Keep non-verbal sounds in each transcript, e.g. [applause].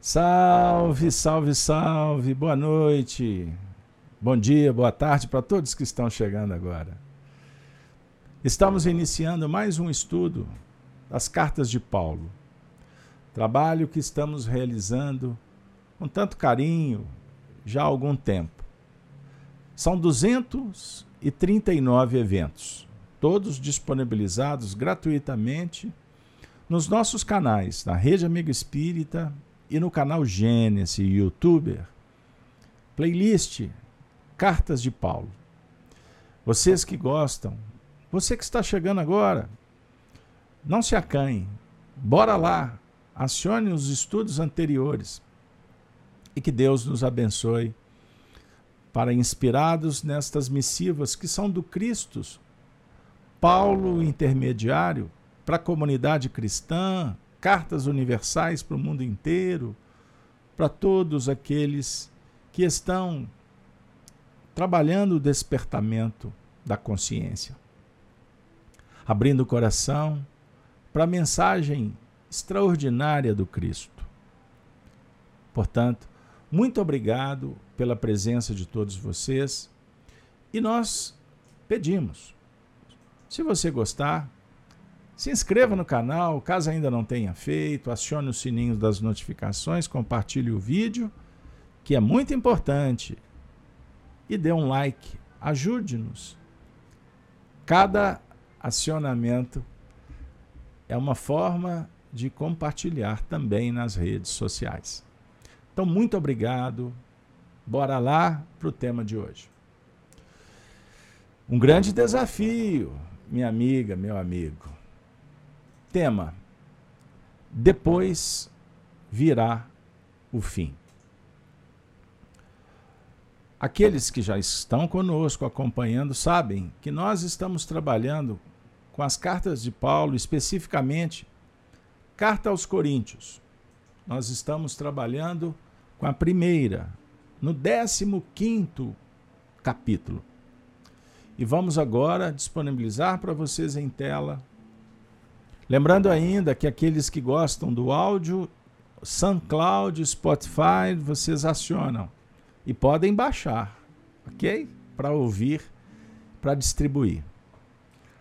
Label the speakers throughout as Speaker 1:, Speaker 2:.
Speaker 1: Salve, salve, salve, boa noite, bom dia, boa tarde para todos que estão chegando agora. Estamos iniciando mais um estudo das cartas de Paulo, trabalho que estamos realizando com tanto carinho já há algum tempo. São 239 eventos, todos disponibilizados gratuitamente nos nossos canais, na Rede Amigo Espírita e no canal Gênesis YouTuber, playlist Cartas de Paulo. Vocês que gostam, você que está chegando agora, não se acanhe, bora lá, acione os estudos anteriores e que Deus nos abençoe para inspirados nestas missivas que são do Cristo, Paulo intermediário para a comunidade cristã, cartas universais para o mundo inteiro, para todos aqueles que estão trabalhando o despertamento da consciência, abrindo o coração para a mensagem extraordinária do Cristo. Portanto, muito obrigado pela presença de todos vocês e nós pedimos, se você gostar, se inscreva no canal, caso ainda não tenha feito, acione o sininho das notificações, compartilhe o vídeo, que é muito importante, e dê um like, ajude-nos. Cada acionamento é uma forma de compartilhar também nas redes sociais. Então, muito obrigado. Bora lá para o tema de hoje. Um grande desafio, minha amiga, meu amigo Tema: Depois virá o fim. Aqueles que já estão conosco acompanhando sabem que nós estamos trabalhando com as cartas de Paulo, especificamente Carta aos Coríntios. Nós estamos trabalhando com a primeira, no 15 capítulo. E vamos agora disponibilizar para vocês em tela Lembrando ainda que aqueles que gostam do áudio, SoundCloud, Spotify, vocês acionam e podem baixar, ok? Para ouvir, para distribuir.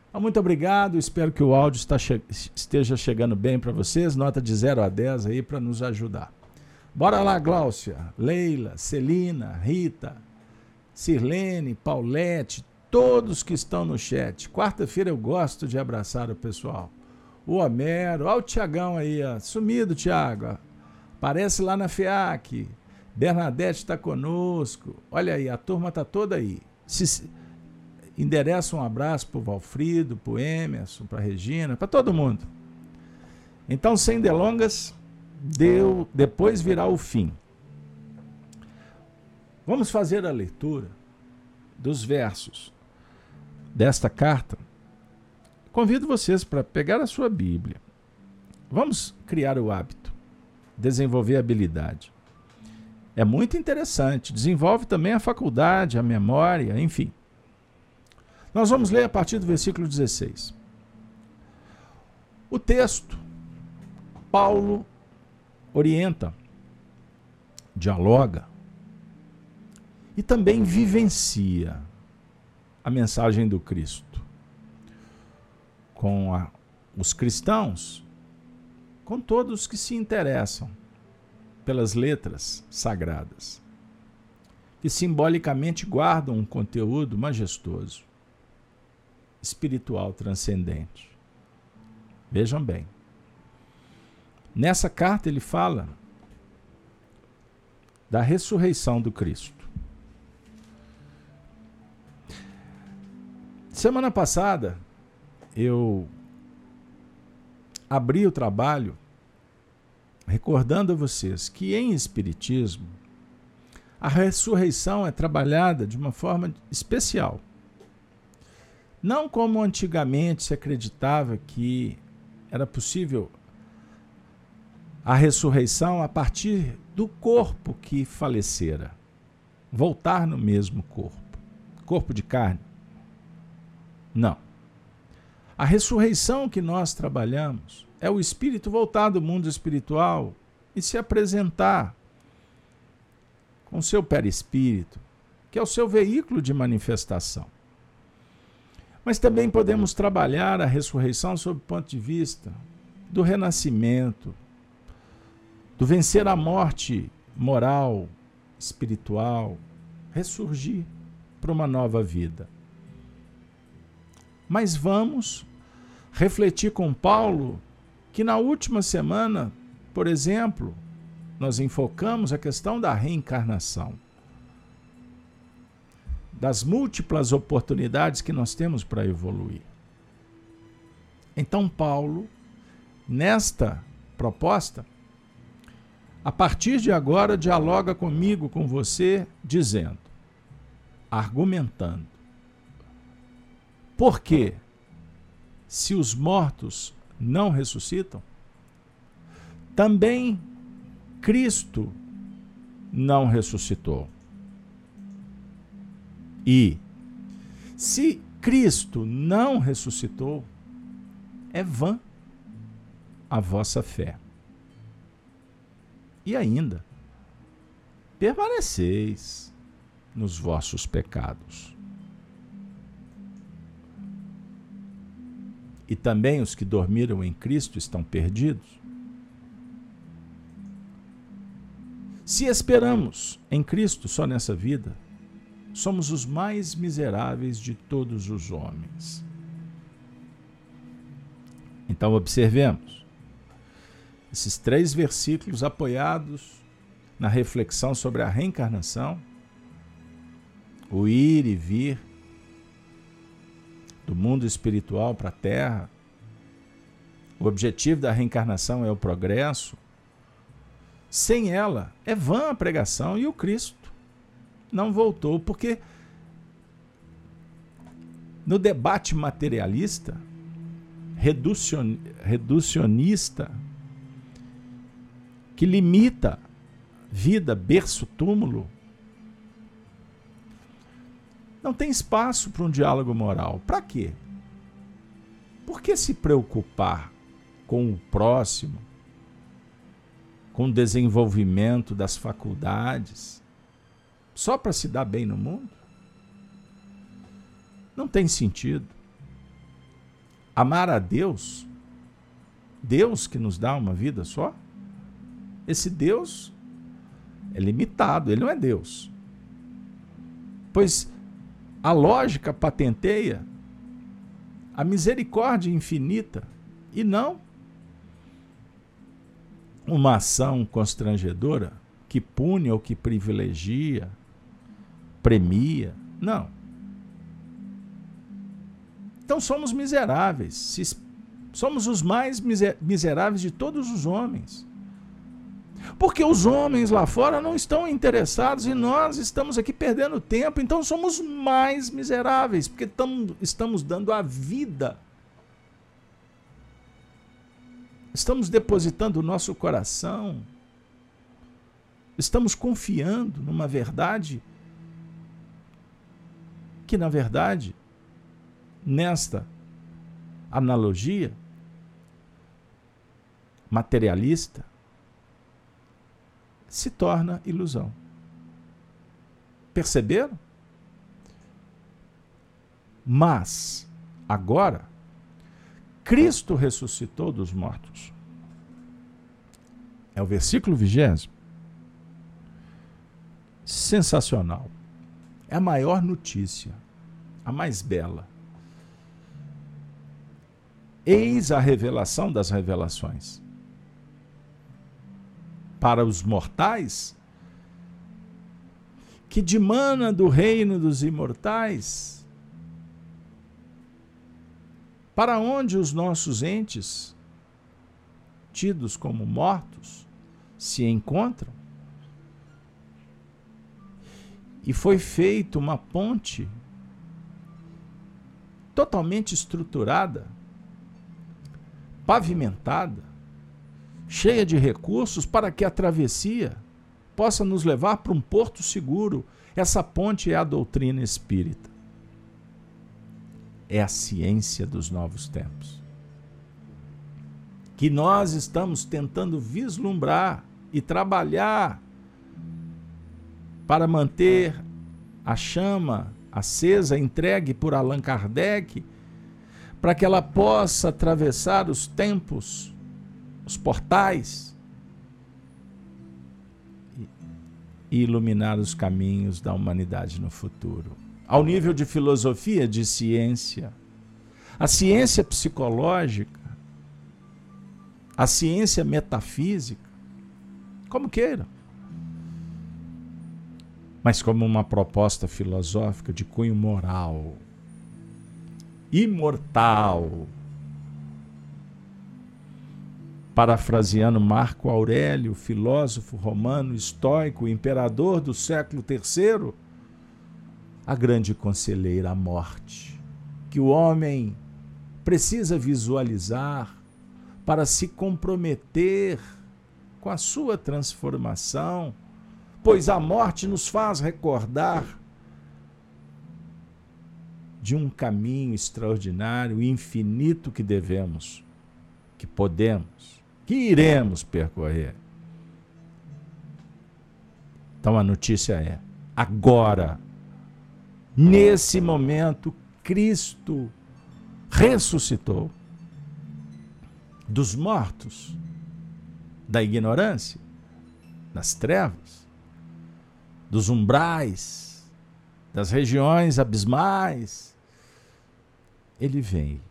Speaker 1: Então, muito obrigado, espero que o áudio che esteja chegando bem para vocês, nota de 0 a 10 aí para nos ajudar. Bora lá, Gláucia, Leila, Celina, Rita, Sirlene, Paulette, todos que estão no chat. Quarta-feira eu gosto de abraçar o pessoal o Homero, olha o Tiagão aí, ó, sumido Tiago, aparece lá na FEAC, Bernadette está conosco, olha aí, a turma está toda aí. Se, endereça um abraço para o Valfrido, para o Emerson, para a Regina, para todo mundo. Então, sem delongas, deu, depois virá o fim. Vamos fazer a leitura dos versos desta carta Convido vocês para pegar a sua Bíblia. Vamos criar o hábito, desenvolver habilidade. É muito interessante, desenvolve também a faculdade, a memória, enfim. Nós vamos ler a partir do versículo 16. O texto, Paulo orienta, dialoga e também vivencia a mensagem do Cristo com a, os cristãos, com todos que se interessam pelas letras sagradas, que simbolicamente guardam um conteúdo majestoso, espiritual transcendente. Vejam bem. Nessa carta ele fala da ressurreição do Cristo. Semana passada, eu abri o trabalho recordando a vocês que em Espiritismo a ressurreição é trabalhada de uma forma especial. Não como antigamente se acreditava que era possível a ressurreição a partir do corpo que falecera, voltar no mesmo corpo, corpo de carne. Não. A ressurreição que nós trabalhamos é o espírito voltado do mundo espiritual e se apresentar com seu perispírito, que é o seu veículo de manifestação. Mas também podemos trabalhar a ressurreição sob o ponto de vista do renascimento, do vencer a morte moral, espiritual, ressurgir para uma nova vida. Mas vamos refletir com Paulo que na última semana, por exemplo, nós enfocamos a questão da reencarnação, das múltiplas oportunidades que nós temos para evoluir. Então, Paulo, nesta proposta, a partir de agora, dialoga comigo, com você, dizendo, argumentando. Por quê? Se os mortos não ressuscitam, também Cristo não ressuscitou. E se Cristo não ressuscitou, é vã a vossa fé. E ainda, permaneceis nos vossos pecados. E também os que dormiram em Cristo estão perdidos. Se esperamos em Cristo só nessa vida, somos os mais miseráveis de todos os homens. Então, observemos esses três versículos apoiados na reflexão sobre a reencarnação, o ir e vir do mundo espiritual para a terra. O objetivo da reencarnação é o progresso. Sem ela, é vã a pregação e o Cristo não voltou, porque no debate materialista, reducionista, que limita vida, berço, túmulo, não tem espaço para um diálogo moral. Para quê? Por que se preocupar com o próximo, com o desenvolvimento das faculdades, só para se dar bem no mundo? Não tem sentido. Amar a Deus, Deus que nos dá uma vida só, esse Deus é limitado, ele não é Deus. Pois a lógica patenteia a misericórdia infinita e não uma ação constrangedora que pune ou que privilegia, premia. Não. Então somos miseráveis. Somos os mais miseráveis de todos os homens. Porque os homens lá fora não estão interessados e nós estamos aqui perdendo tempo, então somos mais miseráveis, porque tamo, estamos dando a vida. Estamos depositando o nosso coração, estamos confiando numa verdade que, na verdade, nesta analogia materialista, se torna ilusão. Perceberam? Mas, agora, Cristo ressuscitou dos mortos. É o versículo vigésimo. Sensacional. É a maior notícia, a mais bela. Eis a revelação das revelações para os mortais, que dimana do reino dos imortais, para onde os nossos entes, tidos como mortos, se encontram. E foi feita uma ponte totalmente estruturada, pavimentada, cheia de recursos para que a travessia possa nos levar para um porto seguro. Essa ponte é a doutrina espírita. É a ciência dos novos tempos. Que nós estamos tentando vislumbrar e trabalhar para manter a chama acesa, entregue por Allan Kardec, para que ela possa atravessar os tempos, os portais e iluminar os caminhos da humanidade no futuro. Ao nível de filosofia, de ciência, a ciência psicológica, a ciência metafísica, como queira. Mas como uma proposta filosófica de cunho moral, imortal. Parafraseando Marco Aurélio, filósofo romano, estoico, imperador do século III, a grande conselheira, a morte, que o homem precisa visualizar para se comprometer com a sua transformação, pois a morte nos faz recordar de um caminho extraordinário infinito que devemos, que podemos, que iremos percorrer. Então a notícia é: agora, nesse momento, Cristo ressuscitou dos mortos, da ignorância, das trevas, dos umbrais, das regiões abismais. Ele vem,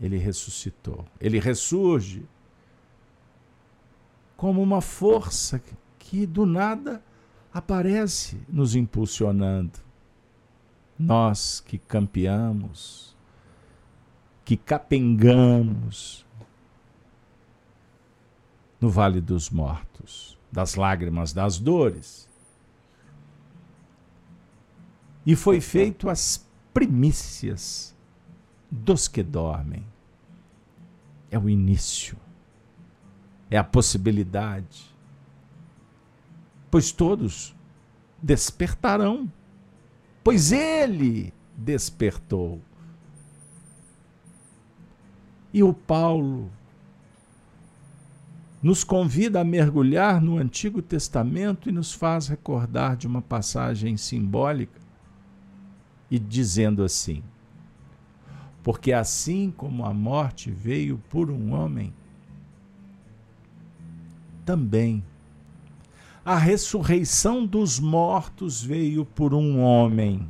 Speaker 1: ele ressuscitou, ele ressurge como uma força que do nada aparece nos impulsionando. Nós que campeamos, que capengamos, no vale dos mortos, das lágrimas, das dores. E foi feito as primícias dos que dormem. É o início, é a possibilidade. Pois todos despertarão, pois ele despertou. E o Paulo nos convida a mergulhar no Antigo Testamento e nos faz recordar de uma passagem simbólica e dizendo assim: Porque assim como a morte veio por um homem, também a ressurreição dos mortos veio por um homem.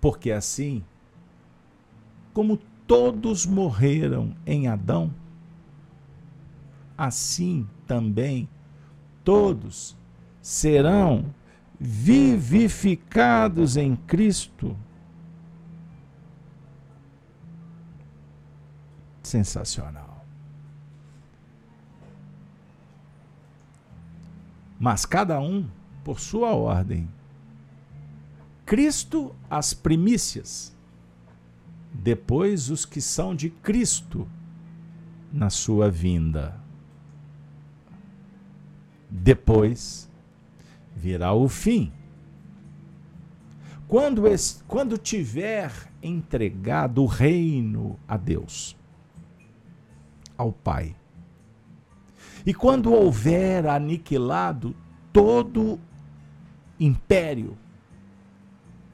Speaker 1: Porque assim, como todos morreram em Adão, assim também todos serão vivificados em Cristo. Sensacional. Mas cada um por sua ordem. Cristo, as primícias depois os que são de Cristo na sua vinda. Depois virá o fim. Quando, quando tiver entregado o reino a Deus, ao Pai, e quando houver aniquilado todo império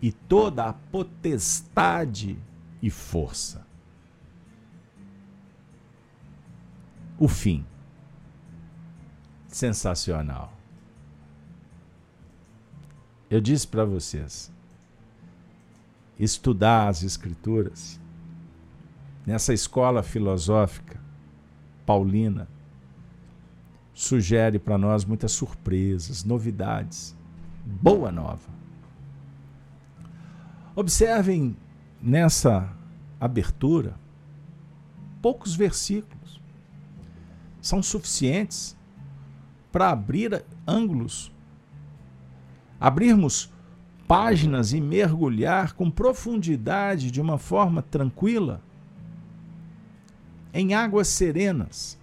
Speaker 1: e toda a potestade e força. O fim. Sensacional. Eu disse para vocês, estudar as Escrituras, nessa escola filosófica paulina, sugere para nós muitas surpresas, novidades. Boa nova. Observem nessa abertura, poucos versículos são suficientes para abrir ângulos, abrirmos páginas e mergulhar com profundidade, de uma forma tranquila, em águas serenas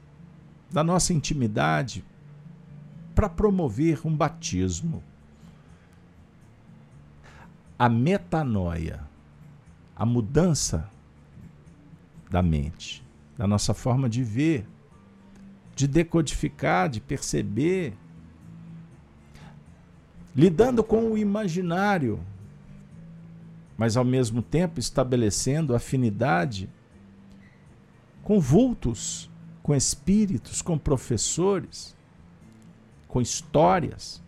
Speaker 1: da nossa intimidade, para promover um batismo. A metanoia a mudança da mente, da nossa forma de ver, de decodificar, de perceber, lidando com o imaginário, mas ao mesmo tempo estabelecendo afinidade com vultos, com espíritos, com professores, com histórias,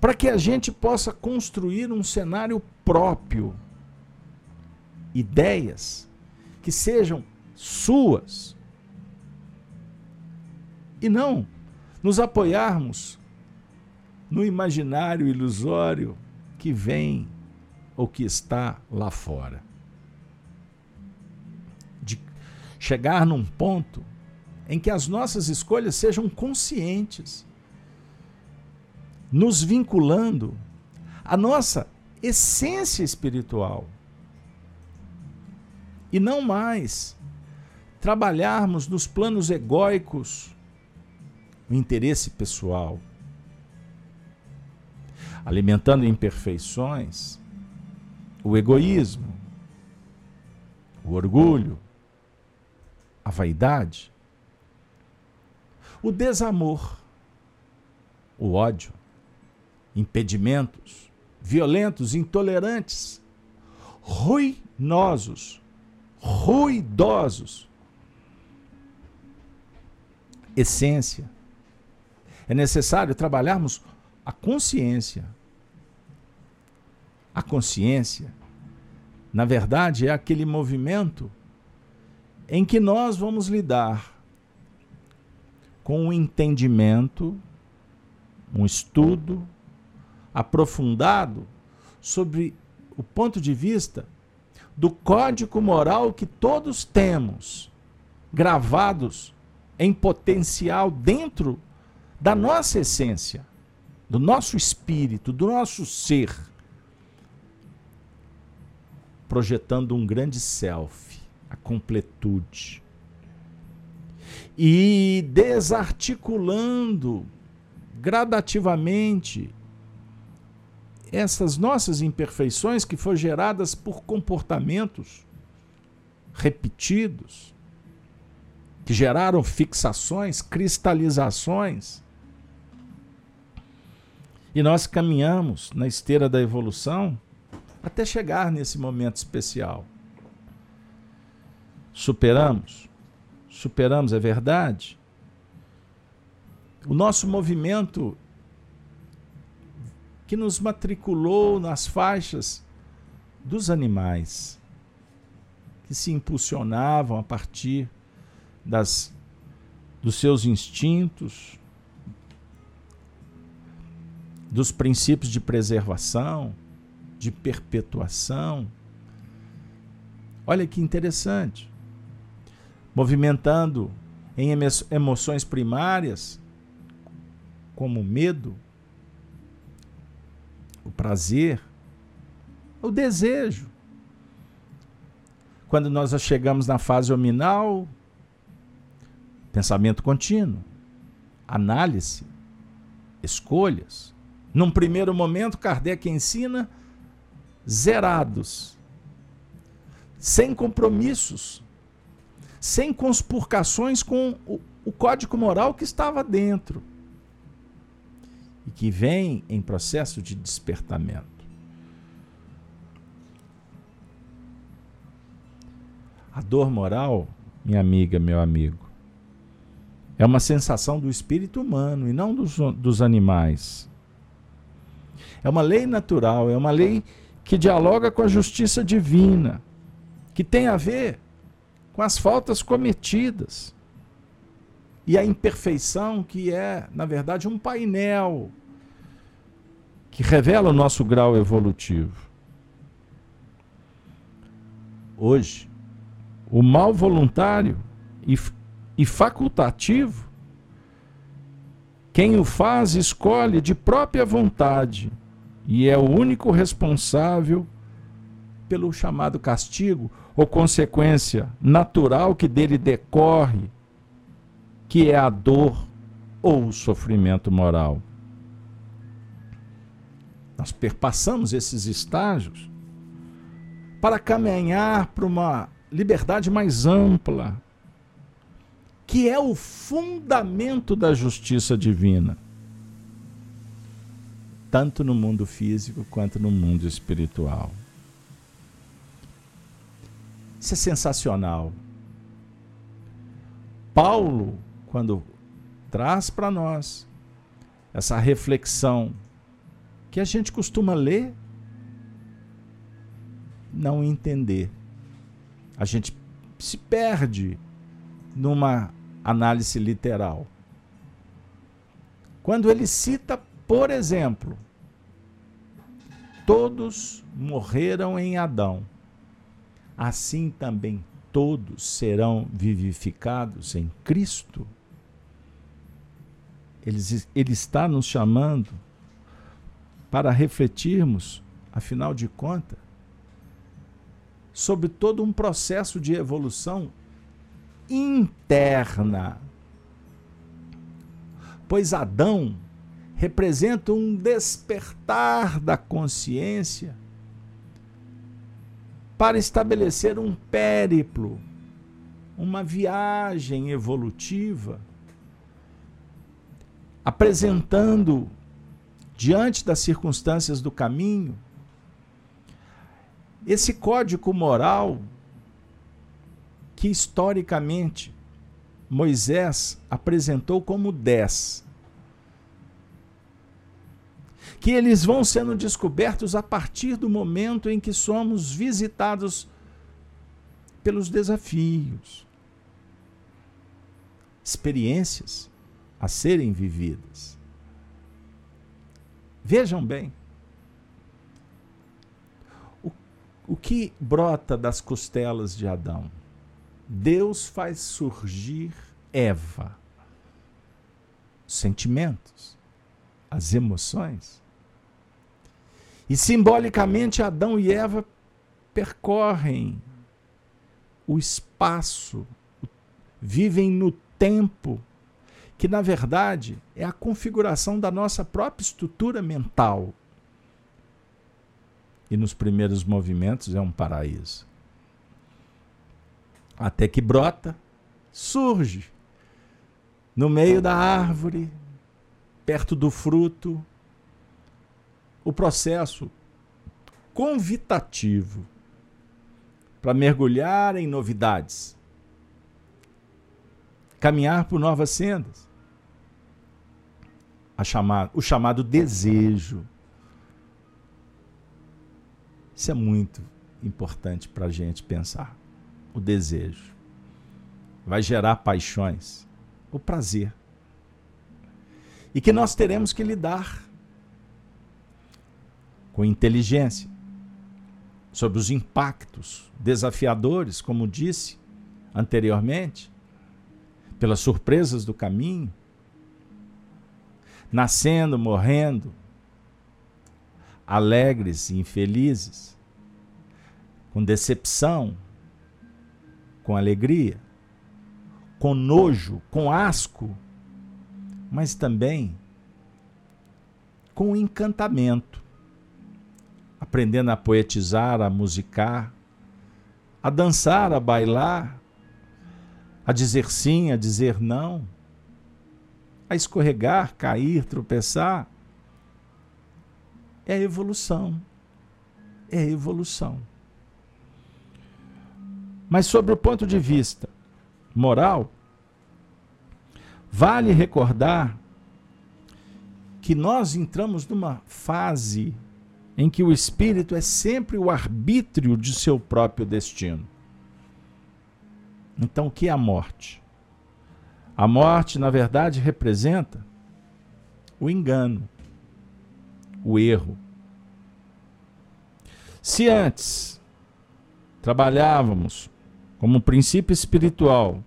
Speaker 1: para que a gente possa construir um cenário próprio, ideias que sejam suas, e não nos apoiarmos no imaginário ilusório que vem ou que está lá fora. De chegar num ponto em que as nossas escolhas sejam conscientes, nos vinculando à nossa essência espiritual. E não mais trabalharmos nos planos egóicos o interesse pessoal, alimentando imperfeições, o egoísmo, o orgulho, a vaidade, o desamor, o ódio, impedimentos, violentos, intolerantes, ruinosos, ruidosos. Essência, é necessário trabalharmos a consciência. A consciência, na verdade, é aquele movimento em que nós vamos lidar com um entendimento, um estudo aprofundado sobre o ponto de vista do código moral que todos temos gravados em potencial dentro da nossa essência, do nosso espírito, do nosso ser, projetando um grande self, a completude. E desarticulando gradativamente essas nossas imperfeições que foram geradas por comportamentos repetidos, que geraram fixações, cristalizações, e nós caminhamos na esteira da evolução até chegar nesse momento especial. Superamos? Superamos, é verdade? O nosso movimento que nos matriculou nas faixas dos animais, que se impulsionavam a partir das, dos seus instintos, dos princípios de preservação, de perpetuação. Olha que interessante. Movimentando em emoções primárias, como o medo, o prazer, o desejo. Quando nós chegamos na fase hominal, pensamento contínuo, análise, escolhas. Num primeiro momento, Kardec ensina zerados, sem compromissos, sem conspurcações com o, o código moral que estava dentro e que vem em processo de despertamento. A dor moral, minha amiga, meu amigo, é uma sensação do espírito humano e não dos, dos animais. É uma lei natural, é uma lei que dialoga com a justiça divina, que tem a ver com as faltas cometidas e a imperfeição, que é, na verdade, um painel que revela o nosso grau evolutivo. Hoje, o mal voluntário e, e facultativo, quem o faz escolhe de própria vontade e é o único responsável pelo chamado castigo ou consequência natural que dele decorre, que é a dor ou o sofrimento moral. Nós perpassamos esses estágios para caminhar para uma liberdade mais ampla, que é o fundamento da justiça divina, tanto no mundo físico quanto no mundo espiritual. Isso é sensacional. Paulo, quando traz para nós essa reflexão que a gente costuma ler, não entender. A gente se perde numa análise literal. Quando ele cita, por exemplo, todos morreram em Adão, assim também todos serão vivificados em Cristo. Ele, ele está nos chamando para refletirmos, afinal de contas, sobre todo um processo de evolução interna. Pois Adão representa um despertar da consciência para estabelecer um périplo, uma viagem evolutiva, apresentando, diante das circunstâncias do caminho, esse código moral que historicamente Moisés apresentou como dez, que eles vão sendo descobertos a partir do momento em que somos visitados pelos desafios, experiências a serem vividas. Vejam bem, o, o que brota das costelas de Adão? Deus faz surgir Eva. Sentimentos, as emoções. E simbolicamente Adão e Eva percorrem o espaço, vivem no tempo, que na verdade é a configuração da nossa própria estrutura mental. E nos primeiros movimentos é um paraíso até que brota, surge no meio da árvore, perto do fruto, o processo convitativo para mergulhar em novidades, caminhar por novas sendas. Chamar, o chamado desejo. Isso é muito importante para a gente pensar o desejo. Vai gerar paixões, o prazer. E que nós teremos que lidar com inteligência sobre os impactos desafiadores, como disse anteriormente, pelas surpresas do caminho, nascendo, morrendo, alegres e infelizes, com decepção, com alegria, com nojo, com asco, mas também com encantamento, aprendendo a poetizar, a musicar, a dançar, a bailar, a dizer sim, a dizer não, a escorregar, cair, tropeçar. É evolução. É evolução. Mas, sobre o ponto de vista moral, vale recordar que nós entramos numa fase em que o espírito é sempre o arbítrio de seu próprio destino. Então, o que é a morte? A morte, na verdade, representa o engano, o erro. Se antes trabalhávamos como princípio espiritual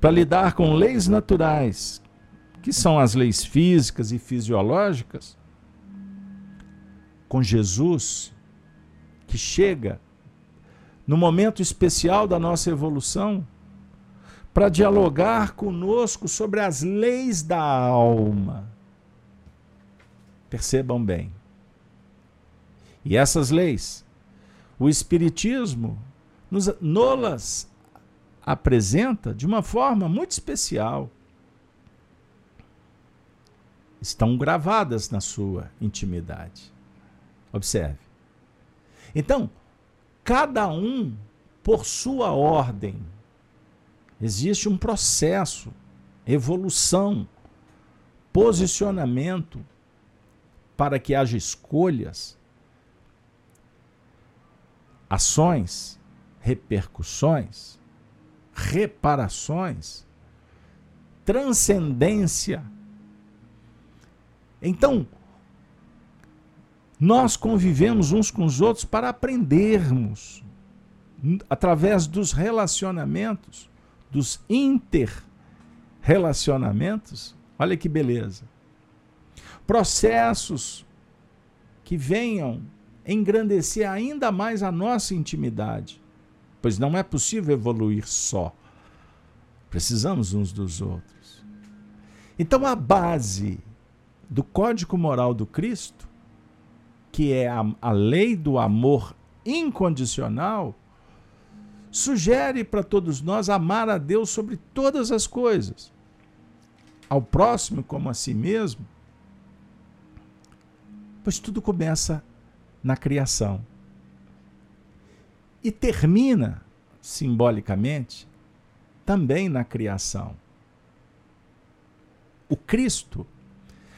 Speaker 1: para lidar com leis naturais, que são as leis físicas e fisiológicas, com Jesus, que chega no momento especial da nossa evolução para dialogar conosco sobre as leis da alma. Percebam bem. E essas leis, o Espiritismo nos, nolas apresenta de uma forma muito especial. Estão gravadas na sua intimidade. Observe. Então, cada um por sua ordem. Existe um processo, evolução, posicionamento para que haja escolhas, ações, repercussões, reparações, transcendência. Então, nós convivemos uns com os outros para aprendermos através dos relacionamentos, dos interrelacionamentos. Olha que beleza. Processos que venham engrandecer ainda mais a nossa intimidade, pois não é possível evoluir só. Precisamos uns dos outros. Então, a base do código moral do Cristo, que é a, a lei do amor incondicional, sugere para todos nós amar a Deus sobre todas as coisas, ao próximo como a si mesmo, pois tudo começa na criação e termina, simbolicamente, também na criação. O Cristo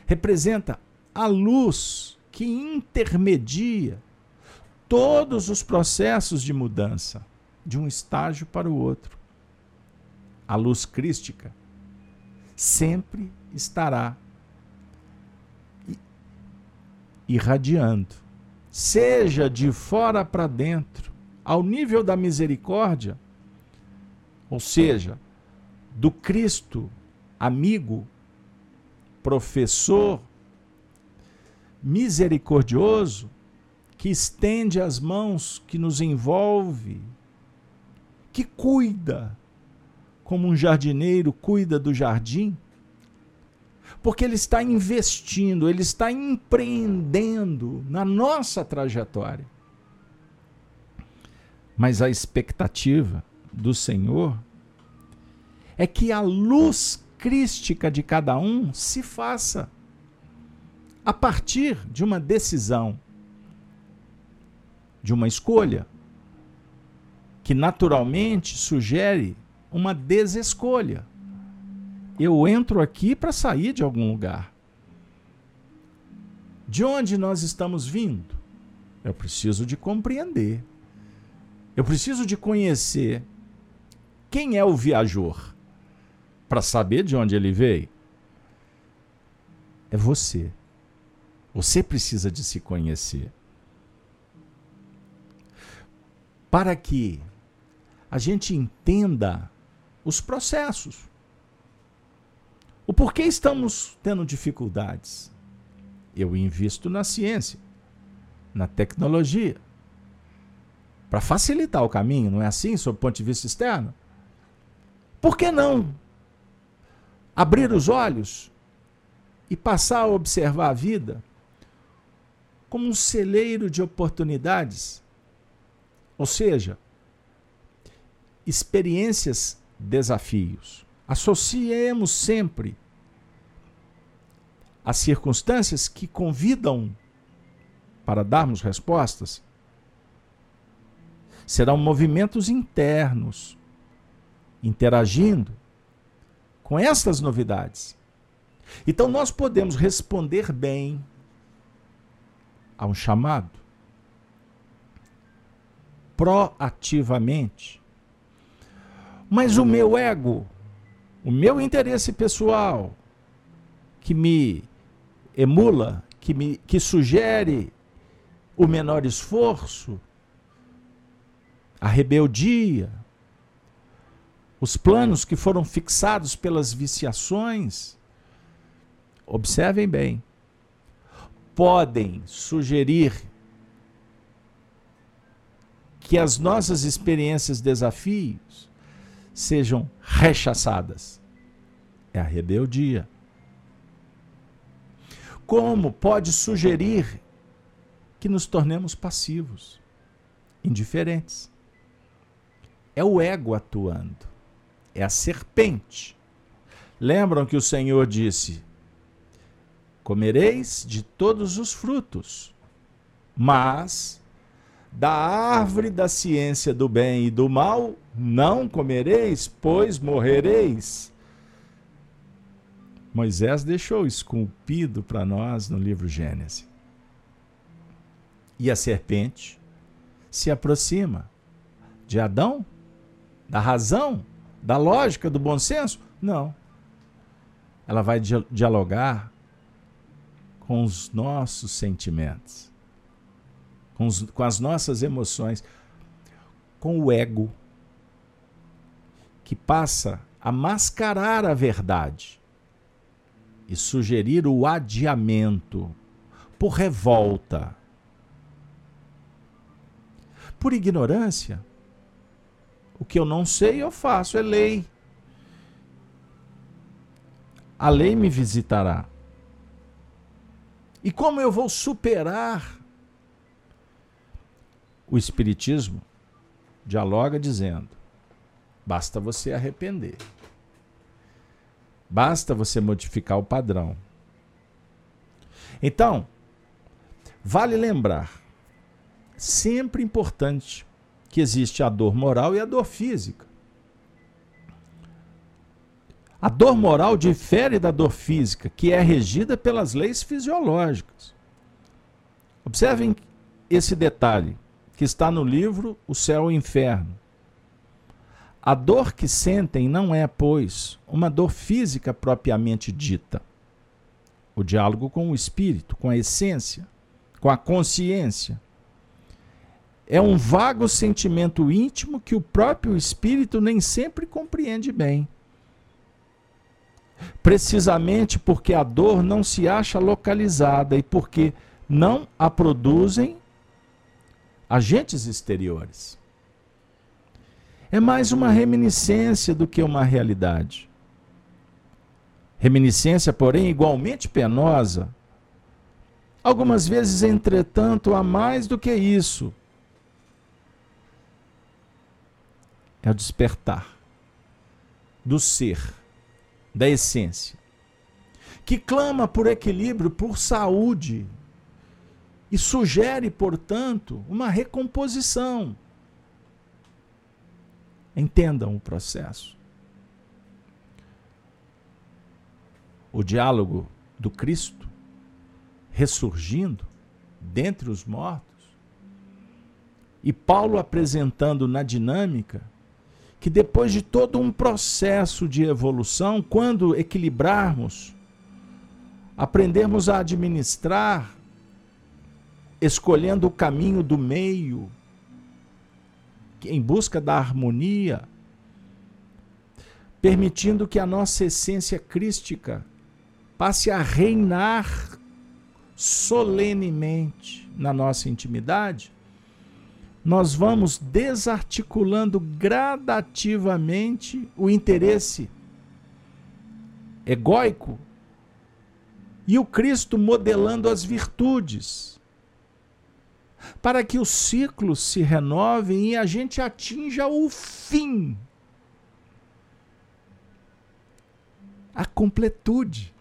Speaker 1: representa a luz que intermedia todos os processos de mudança de um estágio para o outro. A luz crística sempre estará irradiando, seja de fora para dentro, ao nível da misericórdia, ou seja, do Cristo amigo, professor, misericordioso, que estende as mãos, que nos envolve, que cuida, como um jardineiro cuida do jardim, porque ele está investindo, ele está empreendendo na nossa trajetória. Mas a expectativa do Senhor é que a luz crística de cada um se faça a partir de uma decisão, de uma escolha que naturalmente sugere uma desescolha. Eu entro aqui para sair de algum lugar. De onde nós estamos vindo? Eu preciso de compreender. Eu preciso de conhecer quem é o viajor para saber de onde ele veio. É você. Você precisa de se conhecer. Para que a gente entenda os processos. O porquê estamos tendo dificuldades? Eu invisto na ciência, na tecnologia, para facilitar o caminho, não é assim, sob o ponto de vista externo? Por que não abrir os olhos e passar a observar a vida como um celeiro de oportunidades? Ou seja, experiências, desafios. Associemos sempre as circunstâncias que convidam para darmos respostas. Serão movimentos internos interagindo com estas novidades. Então nós podemos responder bem a um chamado? Proativamente. Mas o meu ego, o meu interesse pessoal, que me emula, que me que sugere o menor esforço, a rebeldia, os planos que foram fixados pelas viciações, observem bem, podem sugerir que as nossas experiências, desafios, sejam rechaçadas. É a rebeldia. Como pode sugerir que nos tornemos passivos, indiferentes? É o ego atuando. é a serpente. Lembram que o Senhor disse: Comereis de todos os frutos, mas da árvore da ciência do bem e do mal não comereis, pois morrereis. Moisés deixou esculpido para nós no livro Gênesis. E a serpente se aproxima de Adão, da razão, da lógica, do bom senso? Não. Ela vai dialogar com os nossos sentimentos, com, os, com as nossas emoções, com o ego, que passa a mascarar a verdade e sugerir o adiamento por revolta, por ignorância. O que eu não sei, eu faço, é lei. A lei me visitará. E como eu vou superar? O Espiritismo dialoga dizendo: basta você arrepender. Basta você modificar o padrão. Então, vale lembrar, sempre importante, que existe a dor moral e a dor física. A dor moral difere da dor física, que é regida pelas leis fisiológicas. Observem esse detalhe que está no livro O Céu e o Inferno. A dor que sentem não é, pois, uma dor física propriamente dita. O diálogo com o espírito, com a essência, com a consciência. É um vago sentimento íntimo que o próprio espírito nem sempre compreende bem. Precisamente porque a dor não se acha localizada e porque não a produzem agentes exteriores é mais uma reminiscência do que uma realidade. Reminiscência, porém, igualmente penosa. Algumas vezes, entretanto, há mais do que isso. É o despertar do ser, da essência, que clama por equilíbrio, por saúde, e sugere, portanto, uma recomposição Entendam o processo. O diálogo do Cristo ressurgindo dentre os mortos e Paulo apresentando na dinâmica que depois de todo um processo de evolução, quando equilibrarmos, aprendermos a administrar, escolhendo o caminho do meio, em busca da harmonia, permitindo que a nossa essência crística passe a reinar solenemente na nossa intimidade, nós vamos desarticulando gradativamente o interesse egóico e o Cristo modelando as virtudes para que os ciclos se renovem e a gente atinja o fim. A completude.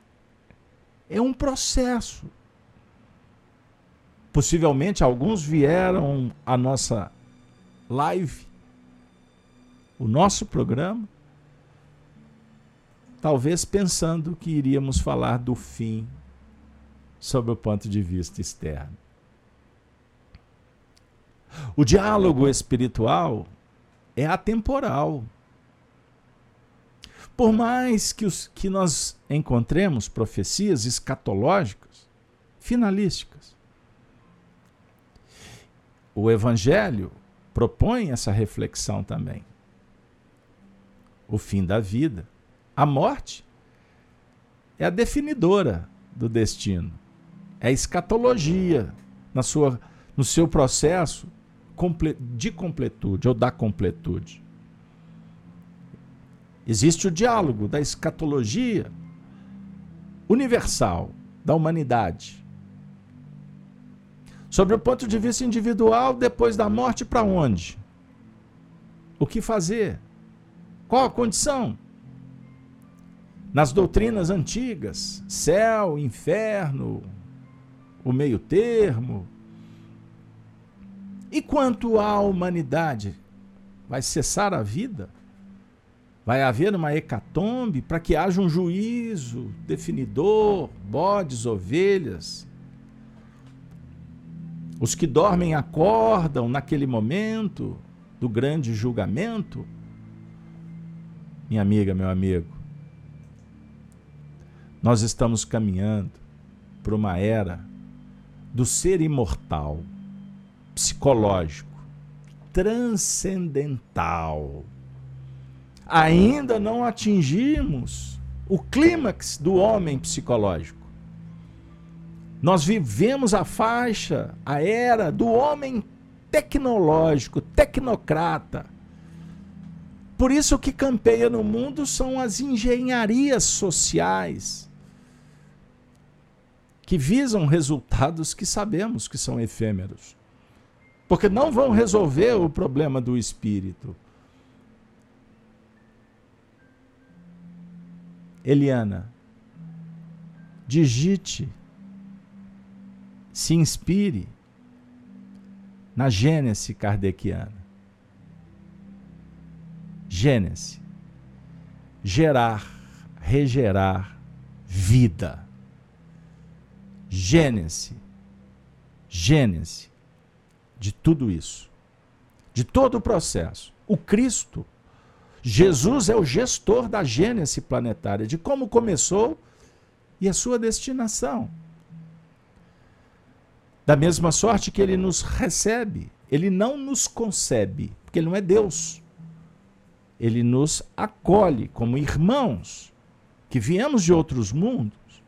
Speaker 1: É um processo. Possivelmente alguns vieram à nossa live, o nosso programa, talvez pensando que iríamos falar do fim sob o ponto de vista externo. O diálogo espiritual é atemporal. Por mais que, os, que nós encontremos profecias escatológicas, finalísticas, o Evangelho propõe essa reflexão também. O fim da vida. A morte é a definidora do destino. É a escatologia na sua, no seu processo de completude ou da completude. Existe o diálogo da escatologia universal da humanidade. Sobre o ponto de vista individual, depois da morte, para onde? O que fazer? Qual a condição? Nas doutrinas antigas, céu, inferno, o meio termo. E quanto à humanidade? Vai cessar a vida? Vai haver uma hecatombe para que haja um juízo definidor, bodes, ovelhas. Os que dormem acordam naquele momento do grande julgamento. Minha amiga, meu amigo, nós estamos caminhando para uma era do ser imortal, psicológico, transcendental ainda não atingimos o clímax do homem psicológico. Nós vivemos a faixa, a era do homem tecnológico, tecnocrata. Por isso que campeia no mundo são as engenharias sociais que visam resultados que sabemos que são efêmeros. Porque não vão resolver o problema do espírito. Eliana, digite, se inspire na Gênese kardeciana. Gênese. Gerar, regerar vida. Gênese. Gênese de tudo isso. De todo o processo. O Cristo Jesus é o gestor da gênese planetária, de como começou e a sua destinação. Da mesma sorte que ele nos recebe, ele não nos concebe, porque ele não é Deus. Ele nos acolhe como irmãos que viemos de outros mundos.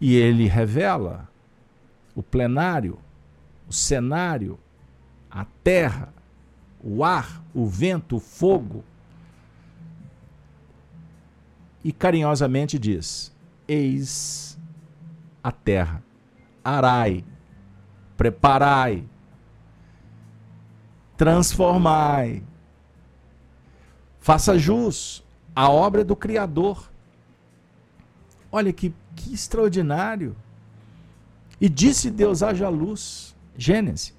Speaker 1: E ele revela o plenário, o cenário, a terra, o ar, o vento, o fogo, e carinhosamente diz: Eis a terra, arai, preparai, transformai, faça jus à obra do Criador. Olha que, que extraordinário. E disse Deus: haja luz. Gênesis.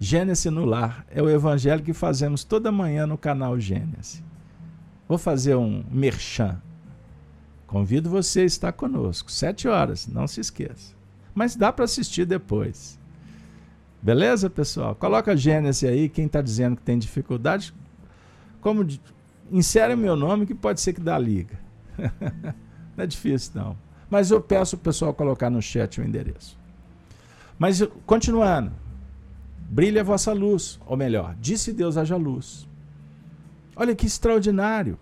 Speaker 1: Gênesis no lar. É o evangelho que fazemos toda manhã no canal Gênesis. Vou fazer um merchan. Convido você a estar conosco. Sete horas, não se esqueça. Mas dá para assistir depois. Beleza, pessoal? Coloca Gênesis aí, quem está dizendo que tem dificuldade. Como insere o meu nome que pode ser que dá liga. [laughs] não é difícil, não. Mas eu peço o pessoal colocar no chat o endereço. Mas continuando. Brilha a vossa luz, ou melhor, disse Deus haja luz. Olha que extraordinário.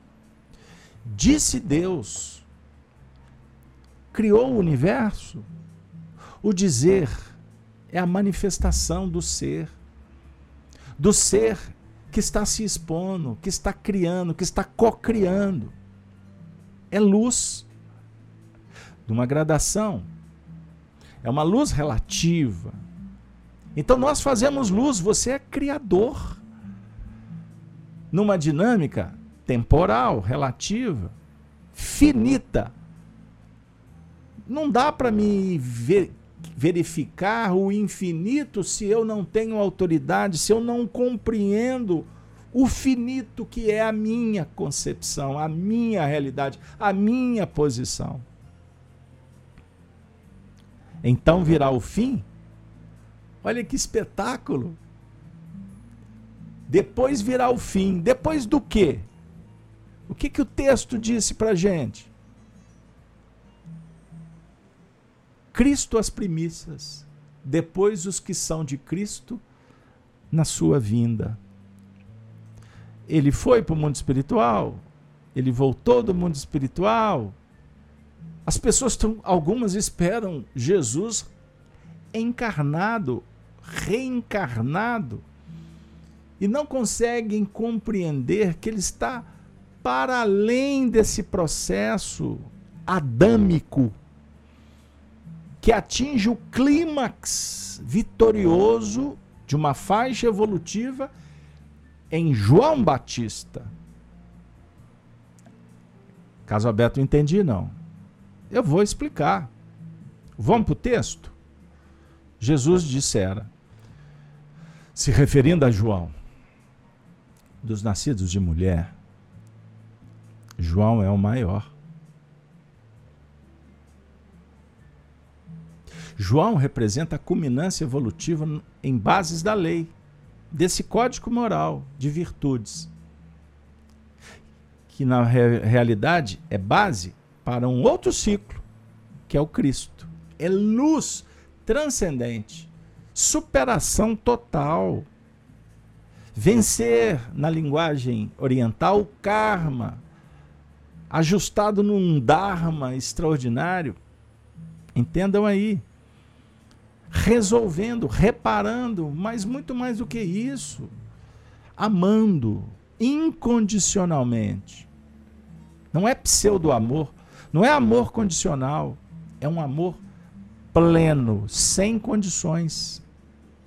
Speaker 1: Disse Deus, criou o universo. O dizer é a manifestação do ser, do ser que está se expondo, que está criando, que está co-criando. É luz de uma gradação. É uma luz relativa. Então nós fazemos luz, você é criador numa dinâmica temporal, relativa, finita. Não dá para me ver, verificar o infinito se eu não tenho autoridade, se eu não compreendo o finito que é a minha concepção, a minha realidade, a minha posição. Então virá o fim? Olha que espetáculo! Depois virá o fim. Depois do quê? O que, que o texto disse para gente? Cristo as primícias, depois os que são de Cristo na sua vinda. Ele foi para o mundo espiritual, ele voltou do mundo espiritual. As pessoas, tão, algumas esperam Jesus encarnado, reencarnado e não conseguem compreender que ele está para além desse processo adâmico que atinge o clímax vitorioso de uma faixa evolutiva em João Batista, Caso Alberto não entendi, não. Eu vou explicar. Vamos para o texto? Jesus dissera, se referindo a João, dos nascidos de mulher, João é o maior. João representa a culminância evolutiva em bases da lei, desse código moral de virtudes, que na re realidade é base para um outro ciclo, que é o Cristo. É luz transcendente, superação total. Vencer, na linguagem oriental, o karma, ajustado num dharma extraordinário. Entendam aí resolvendo, reparando, mas muito mais do que isso, amando incondicionalmente. Não é pseudo-amor, não é amor condicional, é um amor pleno, sem condições,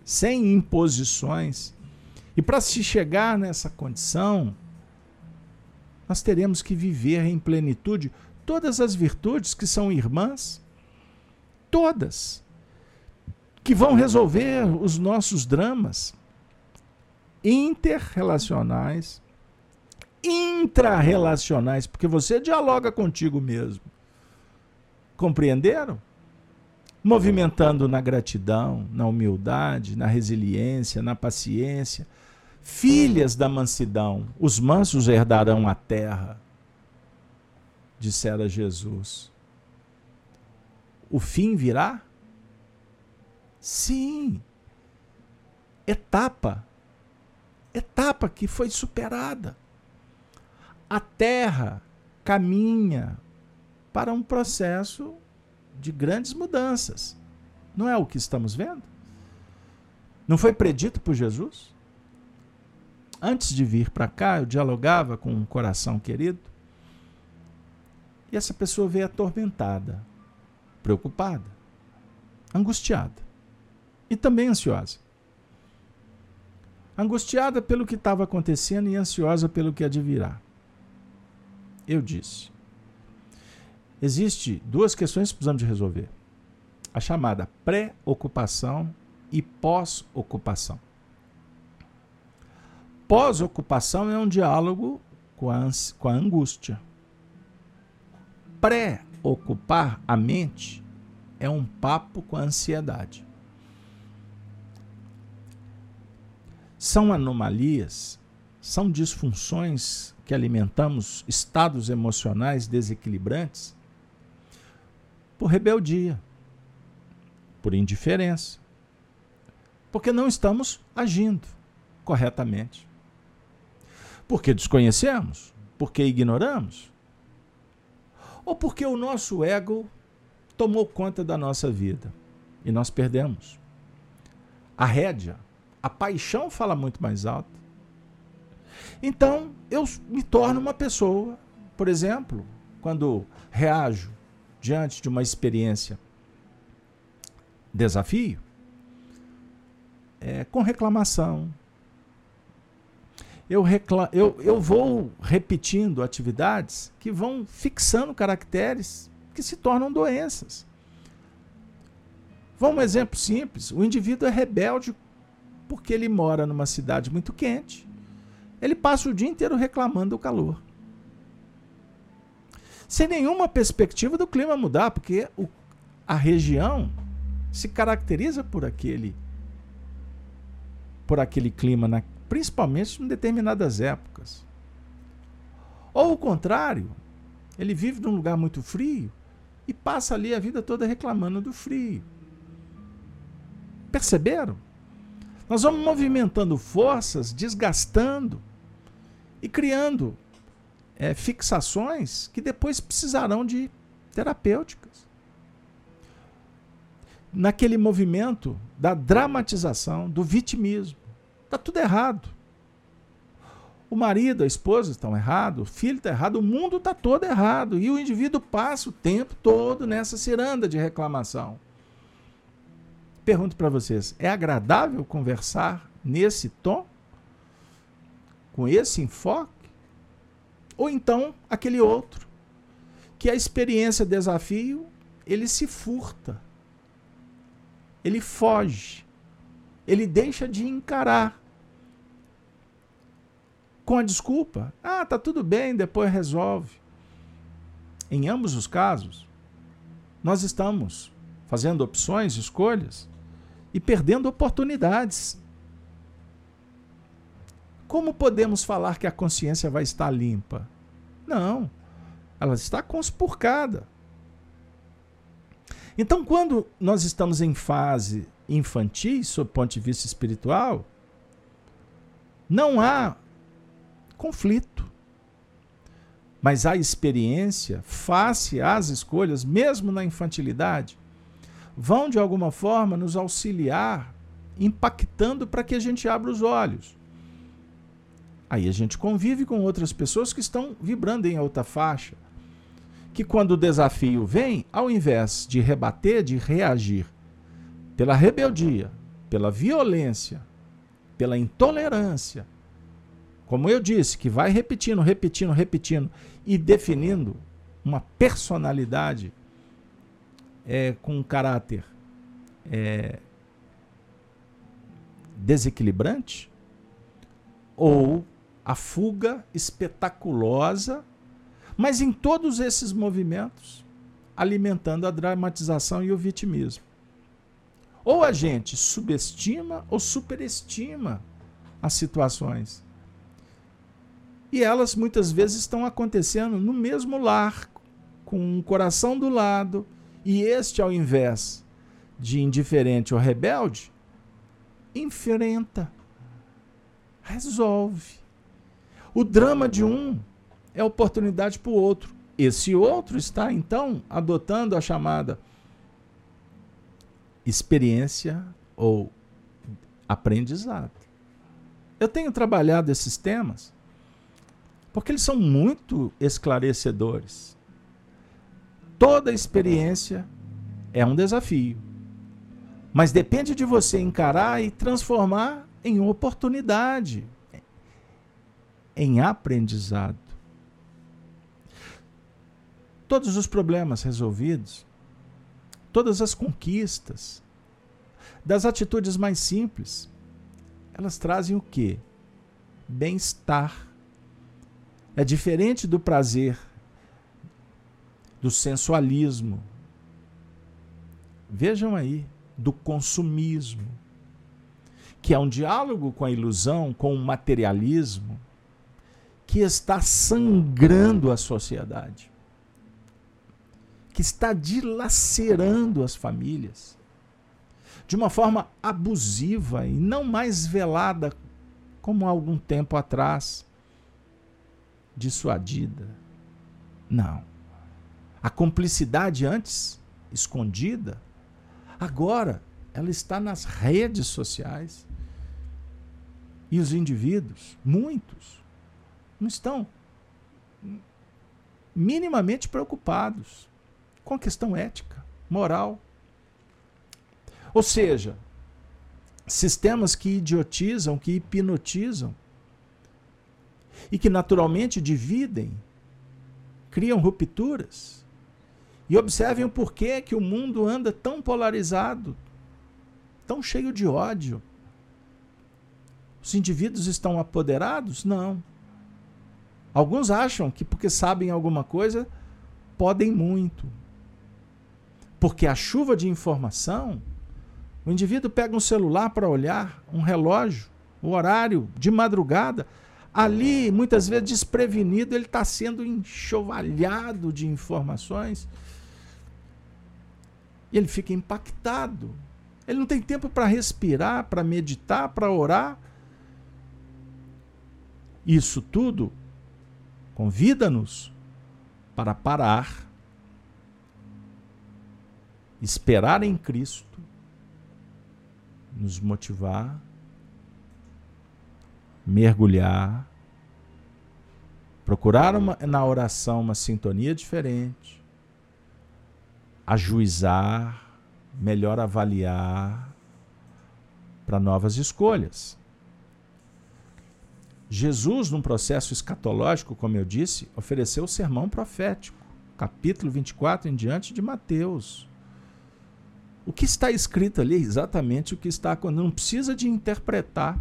Speaker 1: sem imposições. E para se chegar nessa condição, nós teremos que viver em plenitude todas as virtudes que são irmãs, todas que vão resolver os nossos dramas interrelacionais, intrarrelacionais, porque você dialoga contigo mesmo. Compreenderam? Movimentando na gratidão, na humildade, na resiliência, na paciência. Filhas da mansidão, os mansos herdarão a terra, dissera Jesus. O fim virá? Sim. Etapa. Etapa que foi superada. A Terra caminha para um processo de grandes mudanças. Não é o que estamos vendo? Não foi predito por Jesus? Antes de vir para cá, eu dialogava com um coração querido. E essa pessoa veio atormentada, preocupada, angustiada e também ansiosa. Angustiada pelo que estava acontecendo e ansiosa pelo que advirá. Eu disse: existe duas questões que precisamos de resolver. A chamada pré-ocupação e pós-ocupação. Pós-ocupação é um diálogo com a, com a angústia. Pré-ocupar a mente é um papo com a ansiedade. São anomalias, são disfunções que alimentamos estados emocionais desequilibrantes por rebeldia, por indiferença, porque não estamos agindo corretamente. Porque desconhecemos, porque ignoramos, ou porque o nosso ego tomou conta da nossa vida e nós perdemos a rédea a paixão fala muito mais alto. Então, eu me torno uma pessoa, por exemplo, quando reajo diante de uma experiência desafio, é, com reclamação. Eu, recla eu, eu vou repetindo atividades que vão fixando caracteres que se tornam doenças. Vamos um exemplo simples: o indivíduo é rebelde porque ele mora numa cidade muito quente. Ele passa o dia inteiro reclamando do calor. Sem nenhuma perspectiva do clima mudar, porque o, a região se caracteriza por aquele por aquele clima, na, principalmente em determinadas épocas. Ou o contrário, ele vive num lugar muito frio e passa ali a vida toda reclamando do frio. Perceberam? Nós vamos movimentando forças, desgastando e criando é, fixações que depois precisarão de terapêuticas. Naquele movimento da dramatização, do vitimismo. Está tudo errado. O marido, a esposa estão errados, o filho está errado, o mundo está todo errado. E o indivíduo passa o tempo todo nessa ciranda de reclamação. Pergunto para vocês: é agradável conversar nesse tom? Com esse enfoque? Ou então aquele outro, que a experiência desafio, ele se furta. Ele foge. Ele deixa de encarar. Com a desculpa, ah, tá tudo bem, depois resolve. Em ambos os casos, nós estamos fazendo opções, escolhas e perdendo oportunidades. Como podemos falar que a consciência vai estar limpa? Não, ela está conspurcada. Então, quando nós estamos em fase infantil, sob o ponto de vista espiritual, não há conflito. Mas a experiência, face às escolhas, mesmo na infantilidade, vão de alguma forma nos auxiliar, impactando para que a gente abra os olhos. Aí a gente convive com outras pessoas que estão vibrando em alta faixa. Que quando o desafio vem, ao invés de rebater, de reagir pela rebeldia, pela violência, pela intolerância, como eu disse, que vai repetindo, repetindo, repetindo e definindo uma personalidade é, com um caráter é, desequilibrante, ou a fuga espetaculosa, mas em todos esses movimentos, alimentando a dramatização e o vitimismo. Ou a gente subestima ou superestima as situações. E elas muitas vezes estão acontecendo no mesmo lar, com um coração do lado, e este, ao invés de indiferente ou rebelde, enfrenta, resolve. O drama de um é oportunidade para o outro. Esse outro está, então, adotando a chamada experiência ou aprendizado. Eu tenho trabalhado esses temas porque eles são muito esclarecedores. Toda experiência é um desafio, mas depende de você encarar e transformar em oportunidade, em aprendizado. Todos os problemas resolvidos, todas as conquistas, das atitudes mais simples, elas trazem o quê? Bem-estar é diferente do prazer, do sensualismo. Vejam aí, do consumismo, que é um diálogo com a ilusão, com o materialismo, que está sangrando a sociedade, que está dilacerando as famílias de uma forma abusiva e não mais velada como há algum tempo atrás dissuadida. Não. A cumplicidade antes escondida, agora ela está nas redes sociais. E os indivíduos, muitos, não estão minimamente preocupados com a questão ética, moral. Ou seja, sistemas que idiotizam, que hipnotizam, e que naturalmente dividem, criam rupturas. E observem o porquê que o mundo anda tão polarizado, tão cheio de ódio. Os indivíduos estão apoderados? Não. Alguns acham que porque sabem alguma coisa, podem muito. Porque a chuva de informação, o indivíduo pega um celular para olhar, um relógio, o horário de madrugada, ali, muitas vezes desprevenido, ele está sendo enxovalhado de informações. E ele fica impactado. Ele não tem tempo para respirar, para meditar, para orar. Isso tudo convida-nos para parar, esperar em Cristo, nos motivar mergulhar, procurar uma, na oração uma sintonia diferente, ajuizar, melhor avaliar para novas escolhas. Jesus, num processo escatológico, como eu disse, ofereceu o sermão profético. capítulo 24 em diante de Mateus. O que está escrito ali é exatamente o que está acontecendo. Não precisa de interpretar.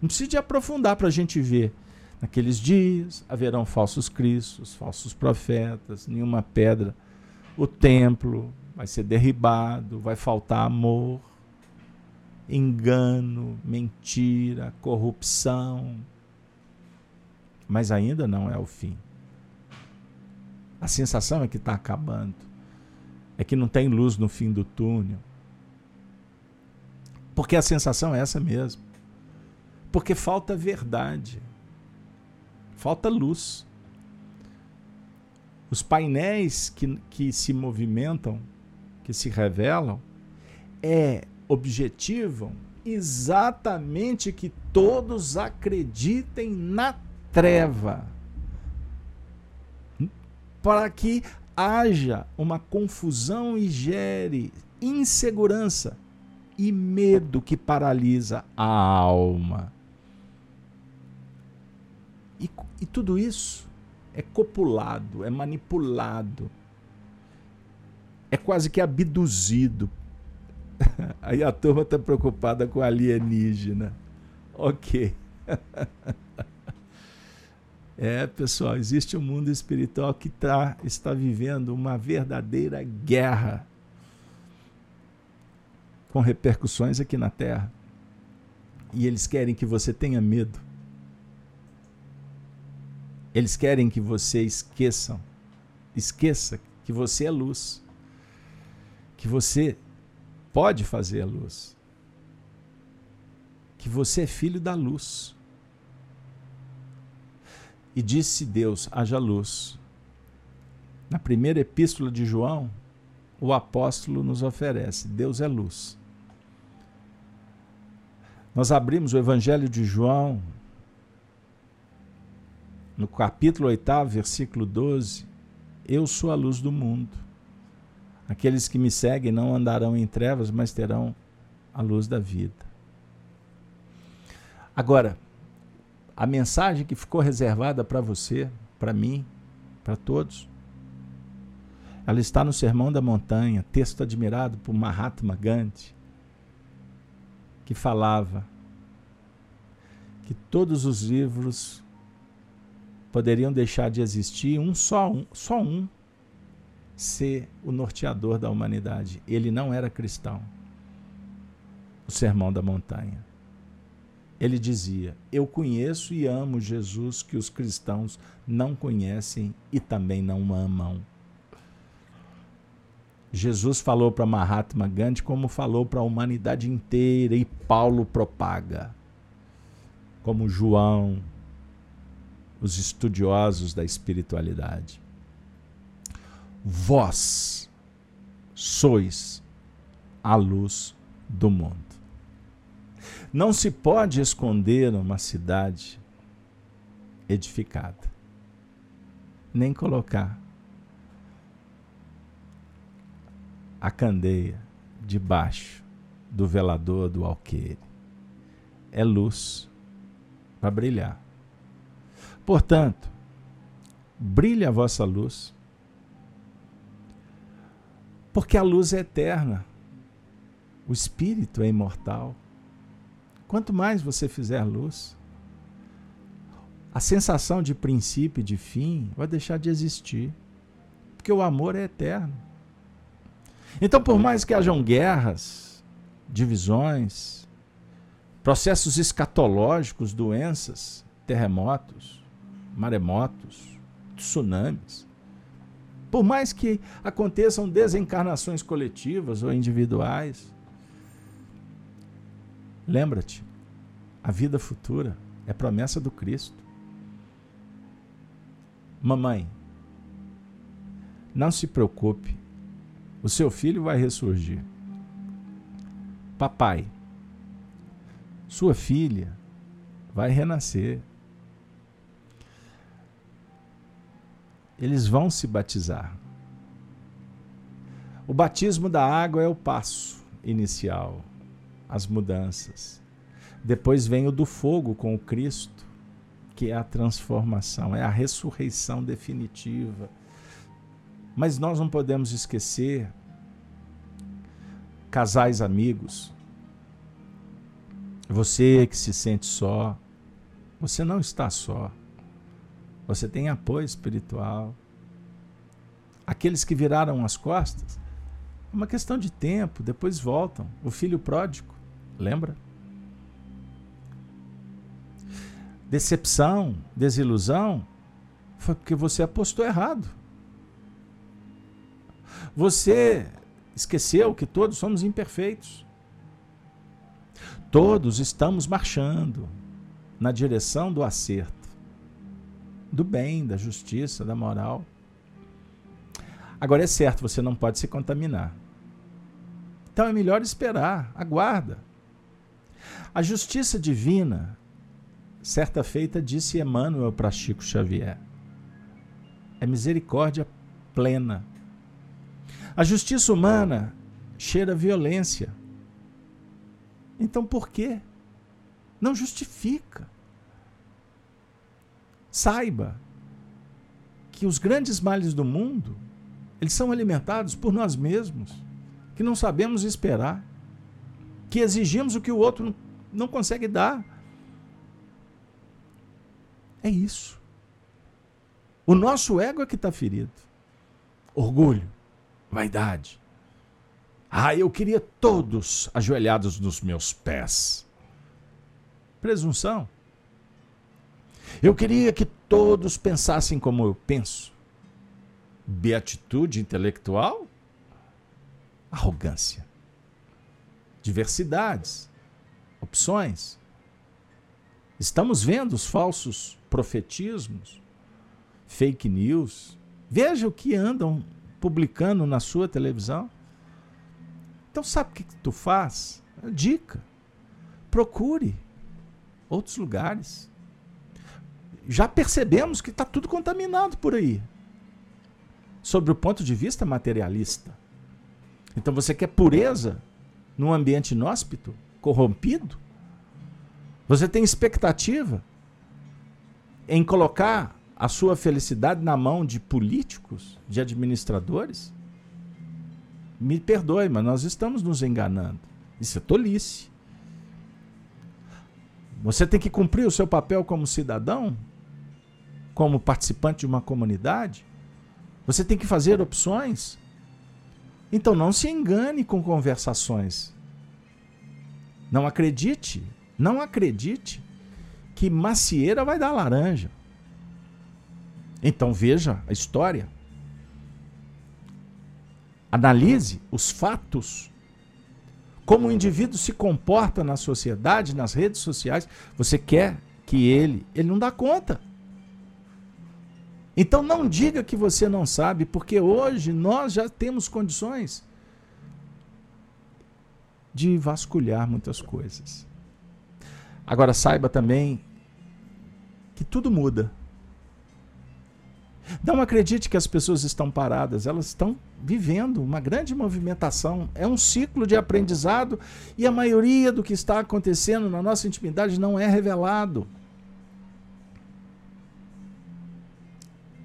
Speaker 1: Não precisa de aprofundar para a gente ver. Naqueles dias haverão falsos cristos, falsos profetas, nenhuma pedra. O templo vai ser derribado, vai faltar amor, engano, mentira, corrupção. Mas ainda não é o fim. A sensação é que está acabando. É que não tem luz no fim do túnel. Porque a sensação é essa mesmo. Porque falta verdade. Falta luz. Os painéis que, que se movimentam, que se revelam, é objetivam exatamente que todos acreditem na treva. Para que haja uma confusão e gere insegurança e medo que paralisa a alma. E, e tudo isso é copulado, é manipulado, é quase que abduzido. [laughs] Aí a turma está preocupada com alienígena. Ok. [laughs] É, pessoal, existe um mundo espiritual que tá, está vivendo uma verdadeira guerra com repercussões aqui na Terra. E eles querem que você tenha medo. Eles querem que você esqueçam, esqueça que você é luz, que você pode fazer a luz, que você é filho da luz. E disse Deus: haja luz. Na primeira epístola de João, o apóstolo nos oferece: Deus é luz. Nós abrimos o Evangelho de João, no capítulo 8, versículo 12, eu sou a luz do mundo. Aqueles que me seguem não andarão em trevas, mas terão a luz da vida. Agora, a mensagem que ficou reservada para você, para mim, para todos, ela está no Sermão da Montanha, texto admirado por Mahatma Gandhi, que falava que todos os livros poderiam deixar de existir, um só um, só um ser o norteador da humanidade. Ele não era cristão. O Sermão da Montanha. Ele dizia: Eu conheço e amo Jesus que os cristãos não conhecem e também não amam. Jesus falou para Mahatma Gandhi como falou para a humanidade inteira e Paulo propaga. Como João, os estudiosos da espiritualidade. Vós sois a luz do mundo. Não se pode esconder uma cidade edificada, nem colocar a candeia debaixo do velador do alqueire. É luz para brilhar. Portanto, brilhe a vossa luz, porque a luz é eterna, o espírito é imortal. Quanto mais você fizer luz, a sensação de princípio e de fim vai deixar de existir, porque o amor é eterno. Então, por mais que hajam guerras, divisões, processos escatológicos, doenças, terremotos, maremotos, tsunamis. Por mais que aconteçam desencarnações coletivas ou individuais, lembra-te, a vida futura é promessa do Cristo. Mamãe, não se preocupe, o seu filho vai ressurgir. Papai, sua filha vai renascer. Eles vão se batizar. O batismo da água é o passo inicial, as mudanças. Depois vem o do fogo com o Cristo, que é a transformação, é a ressurreição definitiva. Mas nós não podemos esquecer casais amigos. Você que se sente só, você não está só. Você tem apoio espiritual. Aqueles que viraram as costas, é uma questão de tempo, depois voltam. O filho pródigo, lembra? Decepção, desilusão, foi porque você apostou errado. Você esqueceu que todos somos imperfeitos. Todos estamos marchando na direção do acerto, do bem, da justiça, da moral. Agora é certo, você não pode se contaminar. Então é melhor esperar, aguarda. A justiça divina, certa feita, disse Emmanuel para Chico Xavier, é misericórdia plena. A justiça humana cheira violência. Então por quê? Não justifica. Saiba que os grandes males do mundo eles são alimentados por nós mesmos, que não sabemos esperar, que exigimos o que o outro não consegue dar. É isso. O nosso ego é que está ferido. Orgulho, vaidade. Ah, eu queria todos ajoelhados nos meus pés. Presunção. Eu queria que todos pensassem como eu penso beatitude intelectual? Arrogância. Diversidades, opções. Estamos vendo os falsos profetismos, fake news. Veja o que andam publicando na sua televisão. Então, sabe o que tu faz? Dica. Procure outros lugares. Já percebemos que está tudo contaminado por aí sobre o ponto de vista materialista. Então você quer pureza num ambiente inóspito, corrompido? Você tem expectativa em colocar a sua felicidade na mão de políticos, de administradores? Me perdoe, mas nós estamos nos enganando. Isso é tolice. Você tem que cumprir o seu papel como cidadão, como participante de uma comunidade, você tem que fazer opções. Então não se engane com conversações. Não acredite, não acredite que macieira vai dar laranja. Então veja a história. Analise os fatos. Como o indivíduo se comporta na sociedade, nas redes sociais. Você quer que ele, ele não dá conta. Então não diga que você não sabe, porque hoje nós já temos condições de vasculhar muitas coisas. Agora saiba também que tudo muda. Não acredite que as pessoas estão paradas, elas estão vivendo uma grande movimentação. É um ciclo de aprendizado e a maioria do que está acontecendo na nossa intimidade não é revelado.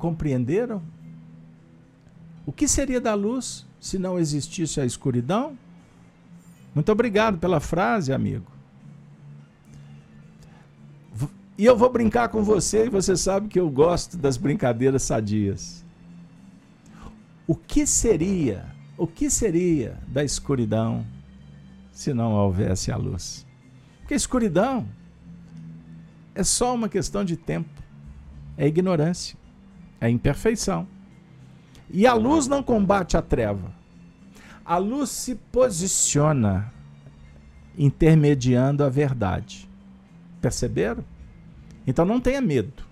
Speaker 1: Compreenderam? O que seria da luz se não existisse a escuridão? Muito obrigado pela frase, amigo. E eu vou brincar com você, e você sabe que eu gosto das brincadeiras sadias. O que seria, o que seria da escuridão se não houvesse a luz? Porque a escuridão é só uma questão de tempo, é ignorância é imperfeição. E a luz não combate a treva. A luz se posiciona intermediando a verdade. Perceberam? Então não tenha medo.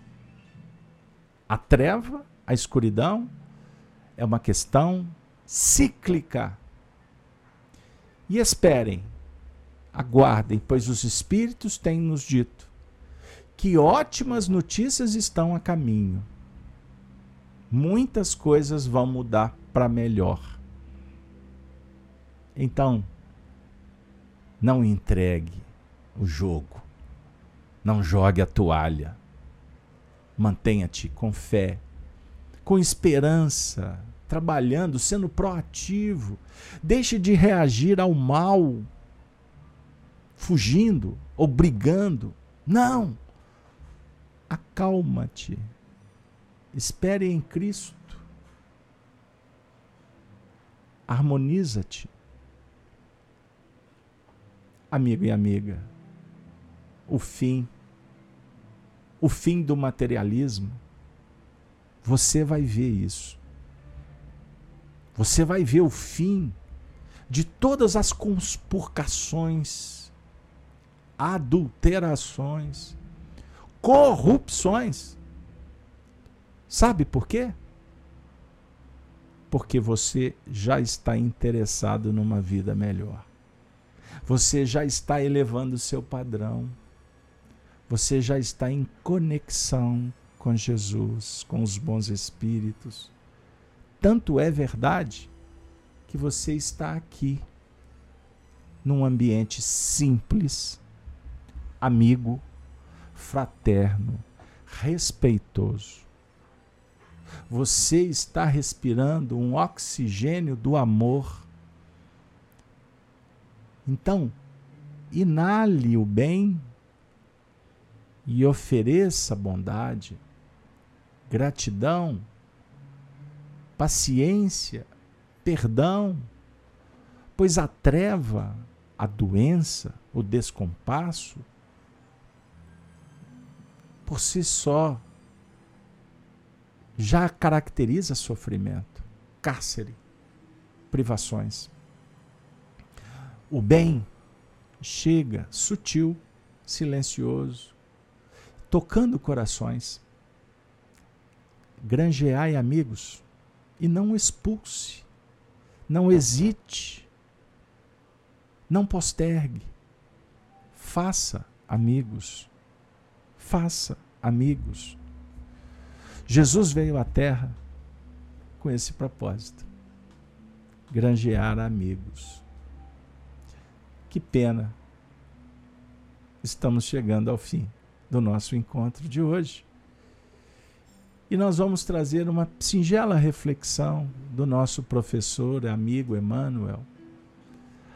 Speaker 1: A treva, a escuridão, é uma questão cíclica. E esperem, aguardem, pois os Espíritos têm nos dito que ótimas notícias estão a caminho muitas coisas vão mudar para melhor. Então, não entregue o jogo. Não jogue a toalha. Mantenha-te com fé, com esperança, trabalhando, sendo proativo. Deixe de reagir ao mal, fugindo ou brigando. Não! Acalma-te. Espere em Cristo. Harmoniza-te. Amigo e amiga, o fim, o fim do materialismo, você vai ver isso. Você vai ver o fim de todas as conspurcações, adulterações, corrupções. Sabe por quê? Porque você já está interessado numa vida melhor. Você já está elevando o seu padrão. Você já está em conexão com Jesus, com os bons espíritos. Tanto é verdade que você está aqui, num ambiente simples, amigo, fraterno, respeitoso. Você está respirando um oxigênio do amor. Então, inale o bem e ofereça bondade, gratidão paciência, perdão, pois a treva, a doença, o descompasso, por si só, já caracteriza sofrimento, cárcere, privações. O bem chega sutil, silencioso, tocando corações. Grangeai amigos, e não expulse, não hesite, não postergue. Faça amigos, faça amigos. Jesus veio à Terra com esse propósito: granjear amigos. Que pena, estamos chegando ao fim do nosso encontro de hoje. E nós vamos trazer uma singela reflexão do nosso professor, amigo Emmanuel.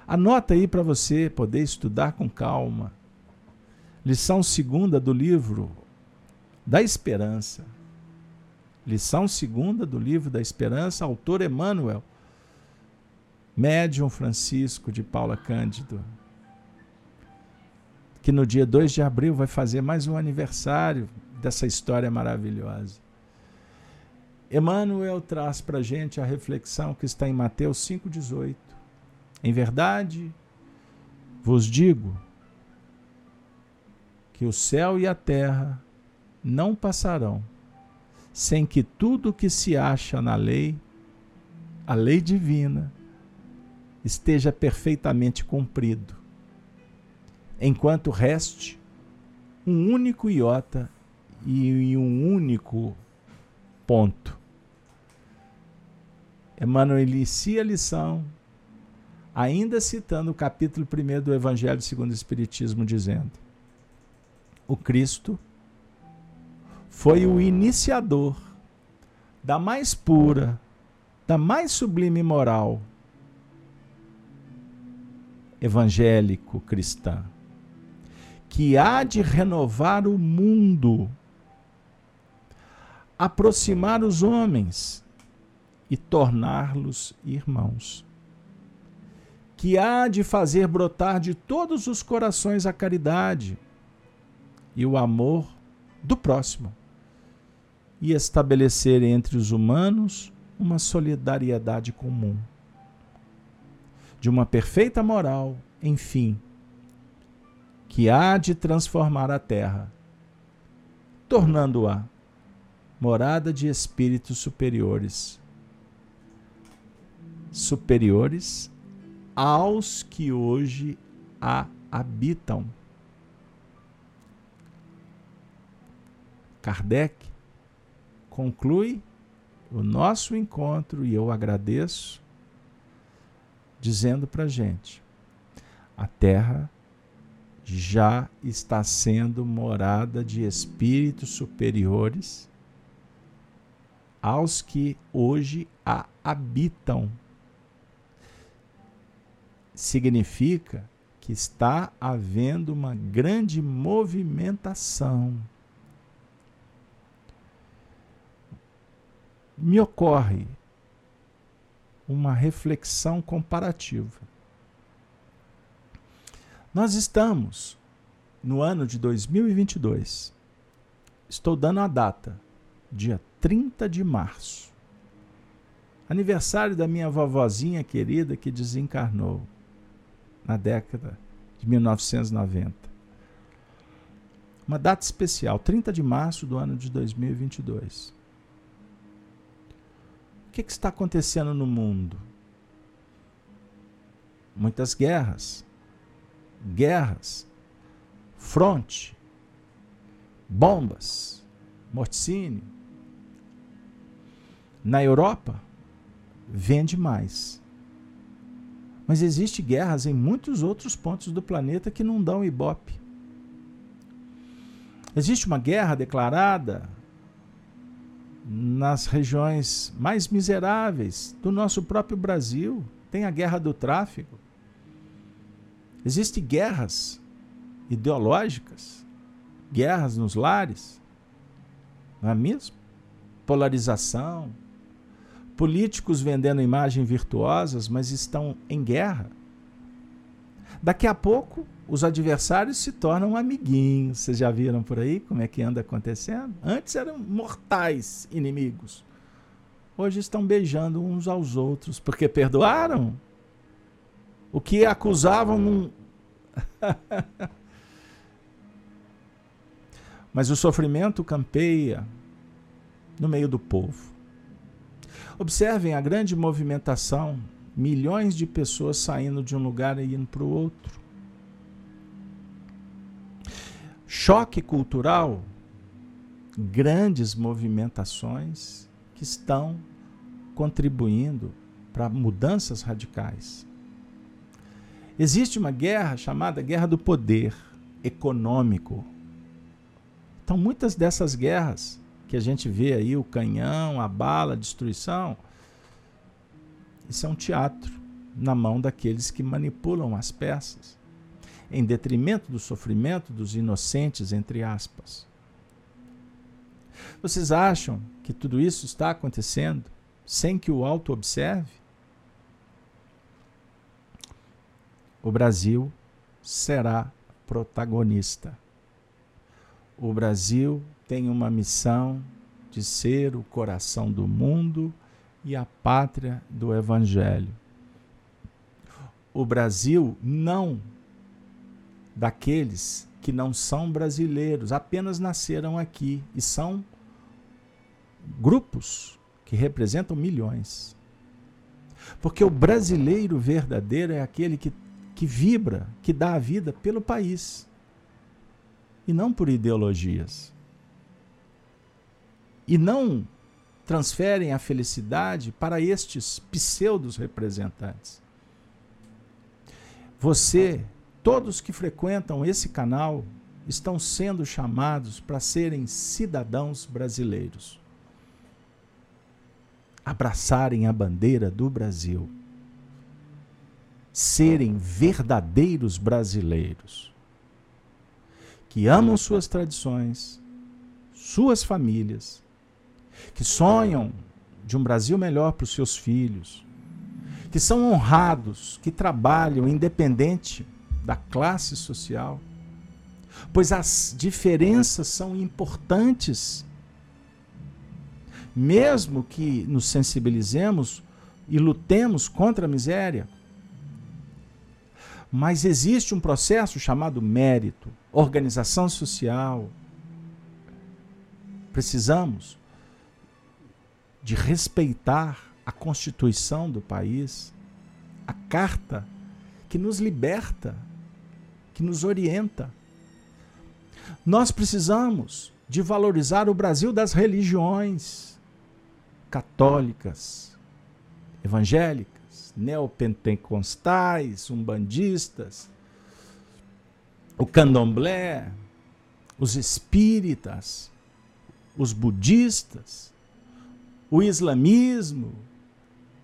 Speaker 1: Anota aí para você poder estudar com calma. Lição segunda do livro da Esperança. Lição segunda do livro da Esperança, autor Emmanuel, médium Francisco de Paula Cândido, que no dia 2 de abril vai fazer mais um aniversário dessa história maravilhosa. Emmanuel traz para a gente a reflexão que está em Mateus 5,18. Em verdade, vos digo que o céu e a terra não passarão sem que tudo que se acha na lei, a lei divina, esteja perfeitamente cumprido, enquanto reste um único iota e um único Ponto. Emmanuel inicia a lição, ainda citando o capítulo 1 do Evangelho segundo o Espiritismo, dizendo: O Cristo foi o iniciador da mais pura, da mais sublime moral evangélico cristã, que há de renovar o mundo aproximar os homens e torná-los irmãos. Que há de fazer brotar de todos os corações a caridade e o amor do próximo, e estabelecer entre os humanos uma solidariedade comum. De uma perfeita moral, enfim, que há de transformar a terra, tornando-a morada de espíritos superiores. Superiores aos que hoje a habitam. Kardec conclui o nosso encontro e eu agradeço, dizendo para a gente: a Terra já está sendo morada de espíritos superiores aos que hoje a habitam. Significa que está havendo uma grande movimentação. Me ocorre uma reflexão comparativa. Nós estamos no ano de 2022. Estou dando a data, dia 30 de março. Aniversário da minha vovozinha querida que desencarnou na década de 1990. Uma data especial, 30 de março do ano de 2022. Que, que está acontecendo no mundo? Muitas guerras. Guerras. Fronte. Bombas. Morticínio na Europa, vende mais. Mas existe guerras em muitos outros pontos do planeta que não dão ibope. Existe uma guerra declarada nas regiões mais miseráveis do nosso próprio Brasil. Tem a guerra do tráfico. Existem guerras ideológicas, guerras nos lares, não é mesmo? Polarização, políticos vendendo imagens virtuosas, mas estão em guerra. Daqui a pouco, os adversários se tornam amiguinhos. Vocês já viram por aí como é que anda acontecendo? Antes eram mortais inimigos. Hoje estão beijando uns aos outros porque perdoaram. O que acusavam não. [laughs] Mas o sofrimento campeia no meio do povo. Observem a grande movimentação, milhões de pessoas saindo de um lugar e indo para o outro. Choque cultural, grandes movimentações que estão contribuindo para mudanças radicais. Existe uma guerra chamada guerra do poder econômico. Então, muitas dessas guerras que a gente vê aí, o canhão, a bala, a destruição, isso é um teatro na mão daqueles que manipulam as peças, em detrimento do sofrimento dos inocentes, entre aspas. Vocês acham que tudo isso está acontecendo sem que o auto observe? O Brasil será protagonista. O Brasil tem uma missão de ser o coração do mundo e a pátria do Evangelho. O Brasil não daqueles que não são brasileiros, apenas nasceram aqui e são grupos que representam milhões. Porque o brasileiro verdadeiro é aquele que, que vibra, que dá a vida pelo país e não por ideologias e não transferem a felicidade para estes pseudos representantes. Você, todos que frequentam esse canal, estão sendo chamados para serem cidadãos brasileiros. Abraçarem a bandeira do Brasil. Serem verdadeiros brasileiros. Que amam suas tradições, suas famílias que sonham de um Brasil melhor para os seus filhos, que são honrados, que trabalham independente da classe social, pois as diferenças são importantes. Mesmo que nos sensibilizemos e lutemos contra a miséria, mas existe um processo chamado mérito, organização social. Precisamos de respeitar a Constituição do país, a carta que nos liberta, que nos orienta. Nós precisamos de valorizar o Brasil das religiões católicas, evangélicas, neopentecostais, umbandistas, o candomblé, os espíritas, os budistas, o islamismo.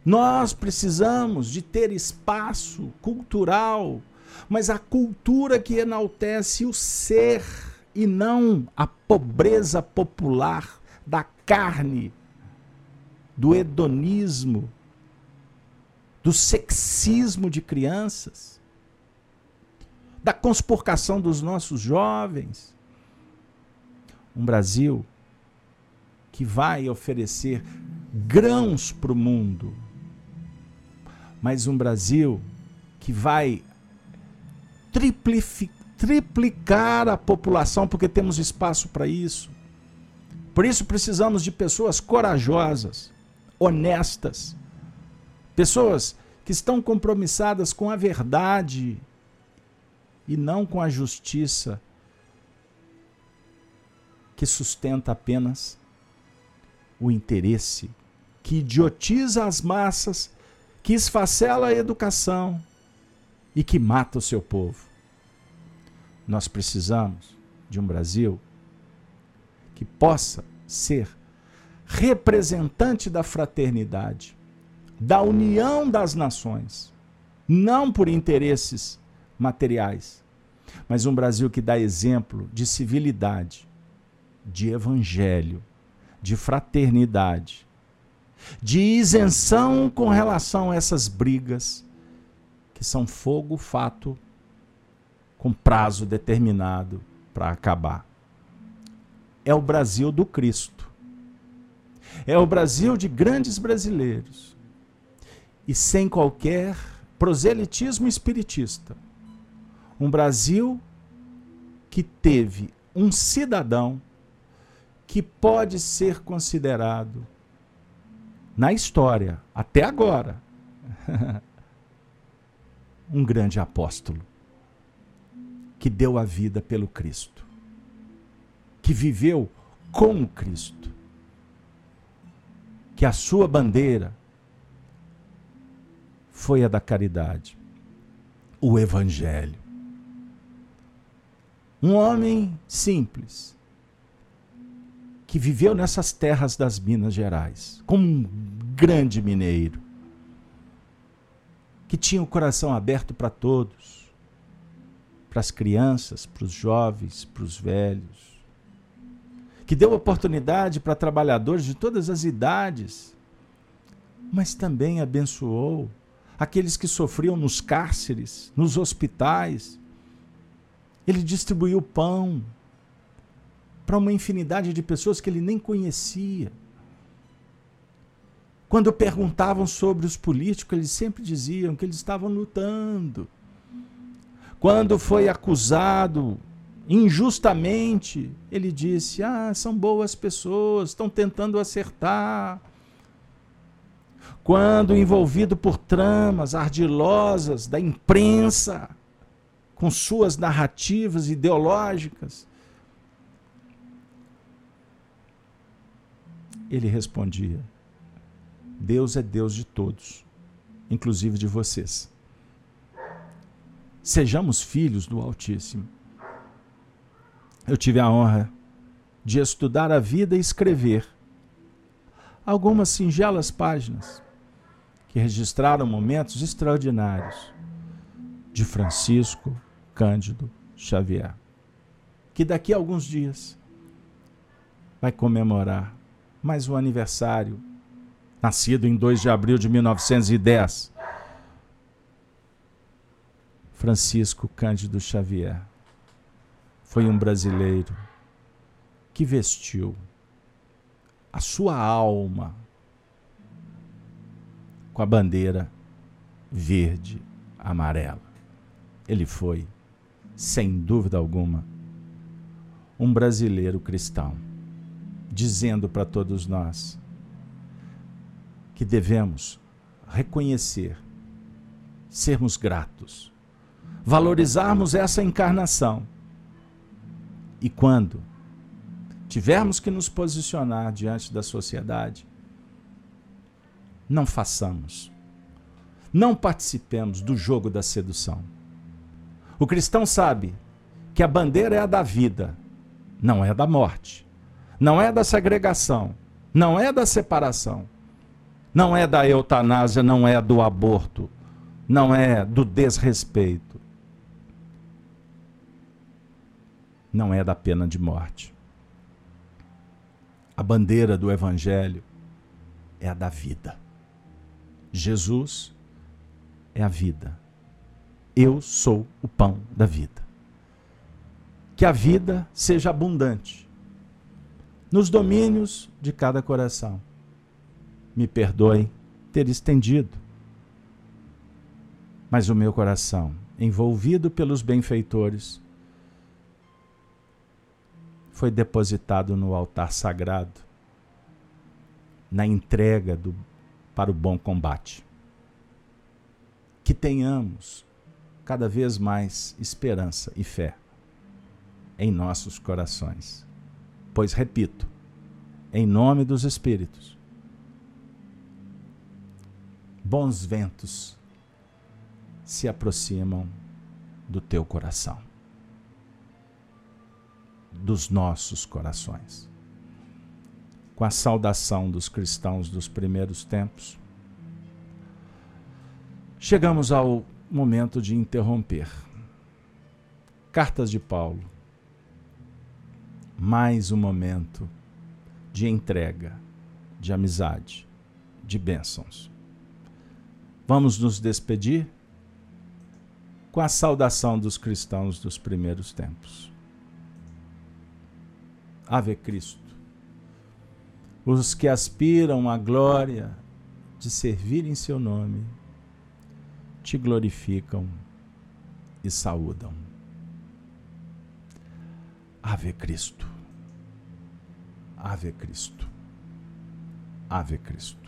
Speaker 1: Nós precisamos de ter espaço cultural, mas a cultura que enaltece o ser e não a pobreza popular da carne, do hedonismo, do sexismo de crianças, da conspurcação dos nossos jovens. Um Brasil que vai oferecer grãos para o mundo, mas um Brasil que vai triplicar a população, porque temos espaço para isso. Por isso precisamos de pessoas corajosas, honestas, pessoas que estão compromissadas com a verdade e não com a justiça que sustenta apenas o interesse, que idiotiza as massas, que esfacela a educação e que mata o seu povo. Nós precisamos de um Brasil que possa ser representante da fraternidade, da união das nações, não por interesses materiais, mas um Brasil que dá exemplo de civilidade, de evangelho, de fraternidade, de isenção com relação a essas brigas que são fogo fato com prazo determinado para acabar. É o Brasil do Cristo. É o Brasil de grandes brasileiros. E sem qualquer proselitismo espiritista. Um Brasil que teve um cidadão que pode ser considerado, na história, até agora, [laughs] um grande apóstolo que deu a vida pelo Cristo, que viveu com o Cristo, que a sua bandeira foi a da caridade, o Evangelho. Um homem simples, que viveu nessas terras das Minas Gerais, como um grande mineiro, que tinha o coração aberto para todos, para as crianças, para os jovens, para os velhos, que deu oportunidade para trabalhadores de todas as idades, mas também abençoou aqueles que sofriam nos cárceres, nos hospitais. Ele distribuiu pão, para uma infinidade de pessoas que ele nem conhecia. Quando perguntavam sobre os políticos, eles sempre diziam que eles estavam lutando. Quando foi acusado injustamente, ele disse: Ah, são boas pessoas, estão tentando acertar. Quando envolvido por tramas ardilosas da imprensa, com suas narrativas ideológicas, Ele respondia: Deus é Deus de todos, inclusive de vocês. Sejamos filhos do Altíssimo. Eu tive a honra de estudar a vida e escrever algumas singelas páginas que registraram momentos extraordinários de Francisco Cândido Xavier, que daqui a alguns dias vai comemorar mais um aniversário, nascido em 2 de abril de 1910. Francisco Cândido Xavier foi um brasileiro que vestiu a sua alma com a bandeira verde amarela. Ele foi, sem dúvida alguma, um brasileiro cristão dizendo para todos nós que devemos reconhecer, sermos gratos, valorizarmos essa encarnação. E quando tivermos que nos posicionar diante da sociedade, não façamos, não participemos do jogo da sedução. O cristão sabe que a bandeira é a da vida, não é da morte, não é da segregação, não é da separação, não é da eutanásia, não é do aborto, não é do desrespeito, não é da pena de morte. A bandeira do Evangelho é a da vida. Jesus é a vida. Eu sou o pão da vida. Que a vida seja abundante nos domínios de cada coração. Me perdoe ter estendido, mas o meu coração, envolvido pelos benfeitores, foi depositado no altar sagrado, na entrega do, para o bom combate. Que tenhamos cada vez mais esperança e fé em nossos corações. Pois, repito, em nome dos Espíritos, bons ventos se aproximam do teu coração, dos nossos corações. Com a saudação dos cristãos dos primeiros tempos, chegamos ao momento de interromper. Cartas de Paulo. Mais um momento de entrega, de amizade, de bênçãos. Vamos nos despedir com a saudação dos cristãos dos primeiros tempos. Ave Cristo. Os que aspiram à glória de servir em seu nome te glorificam e saúdam. Ave Cristo. Ave Cristo. Ave Cristo.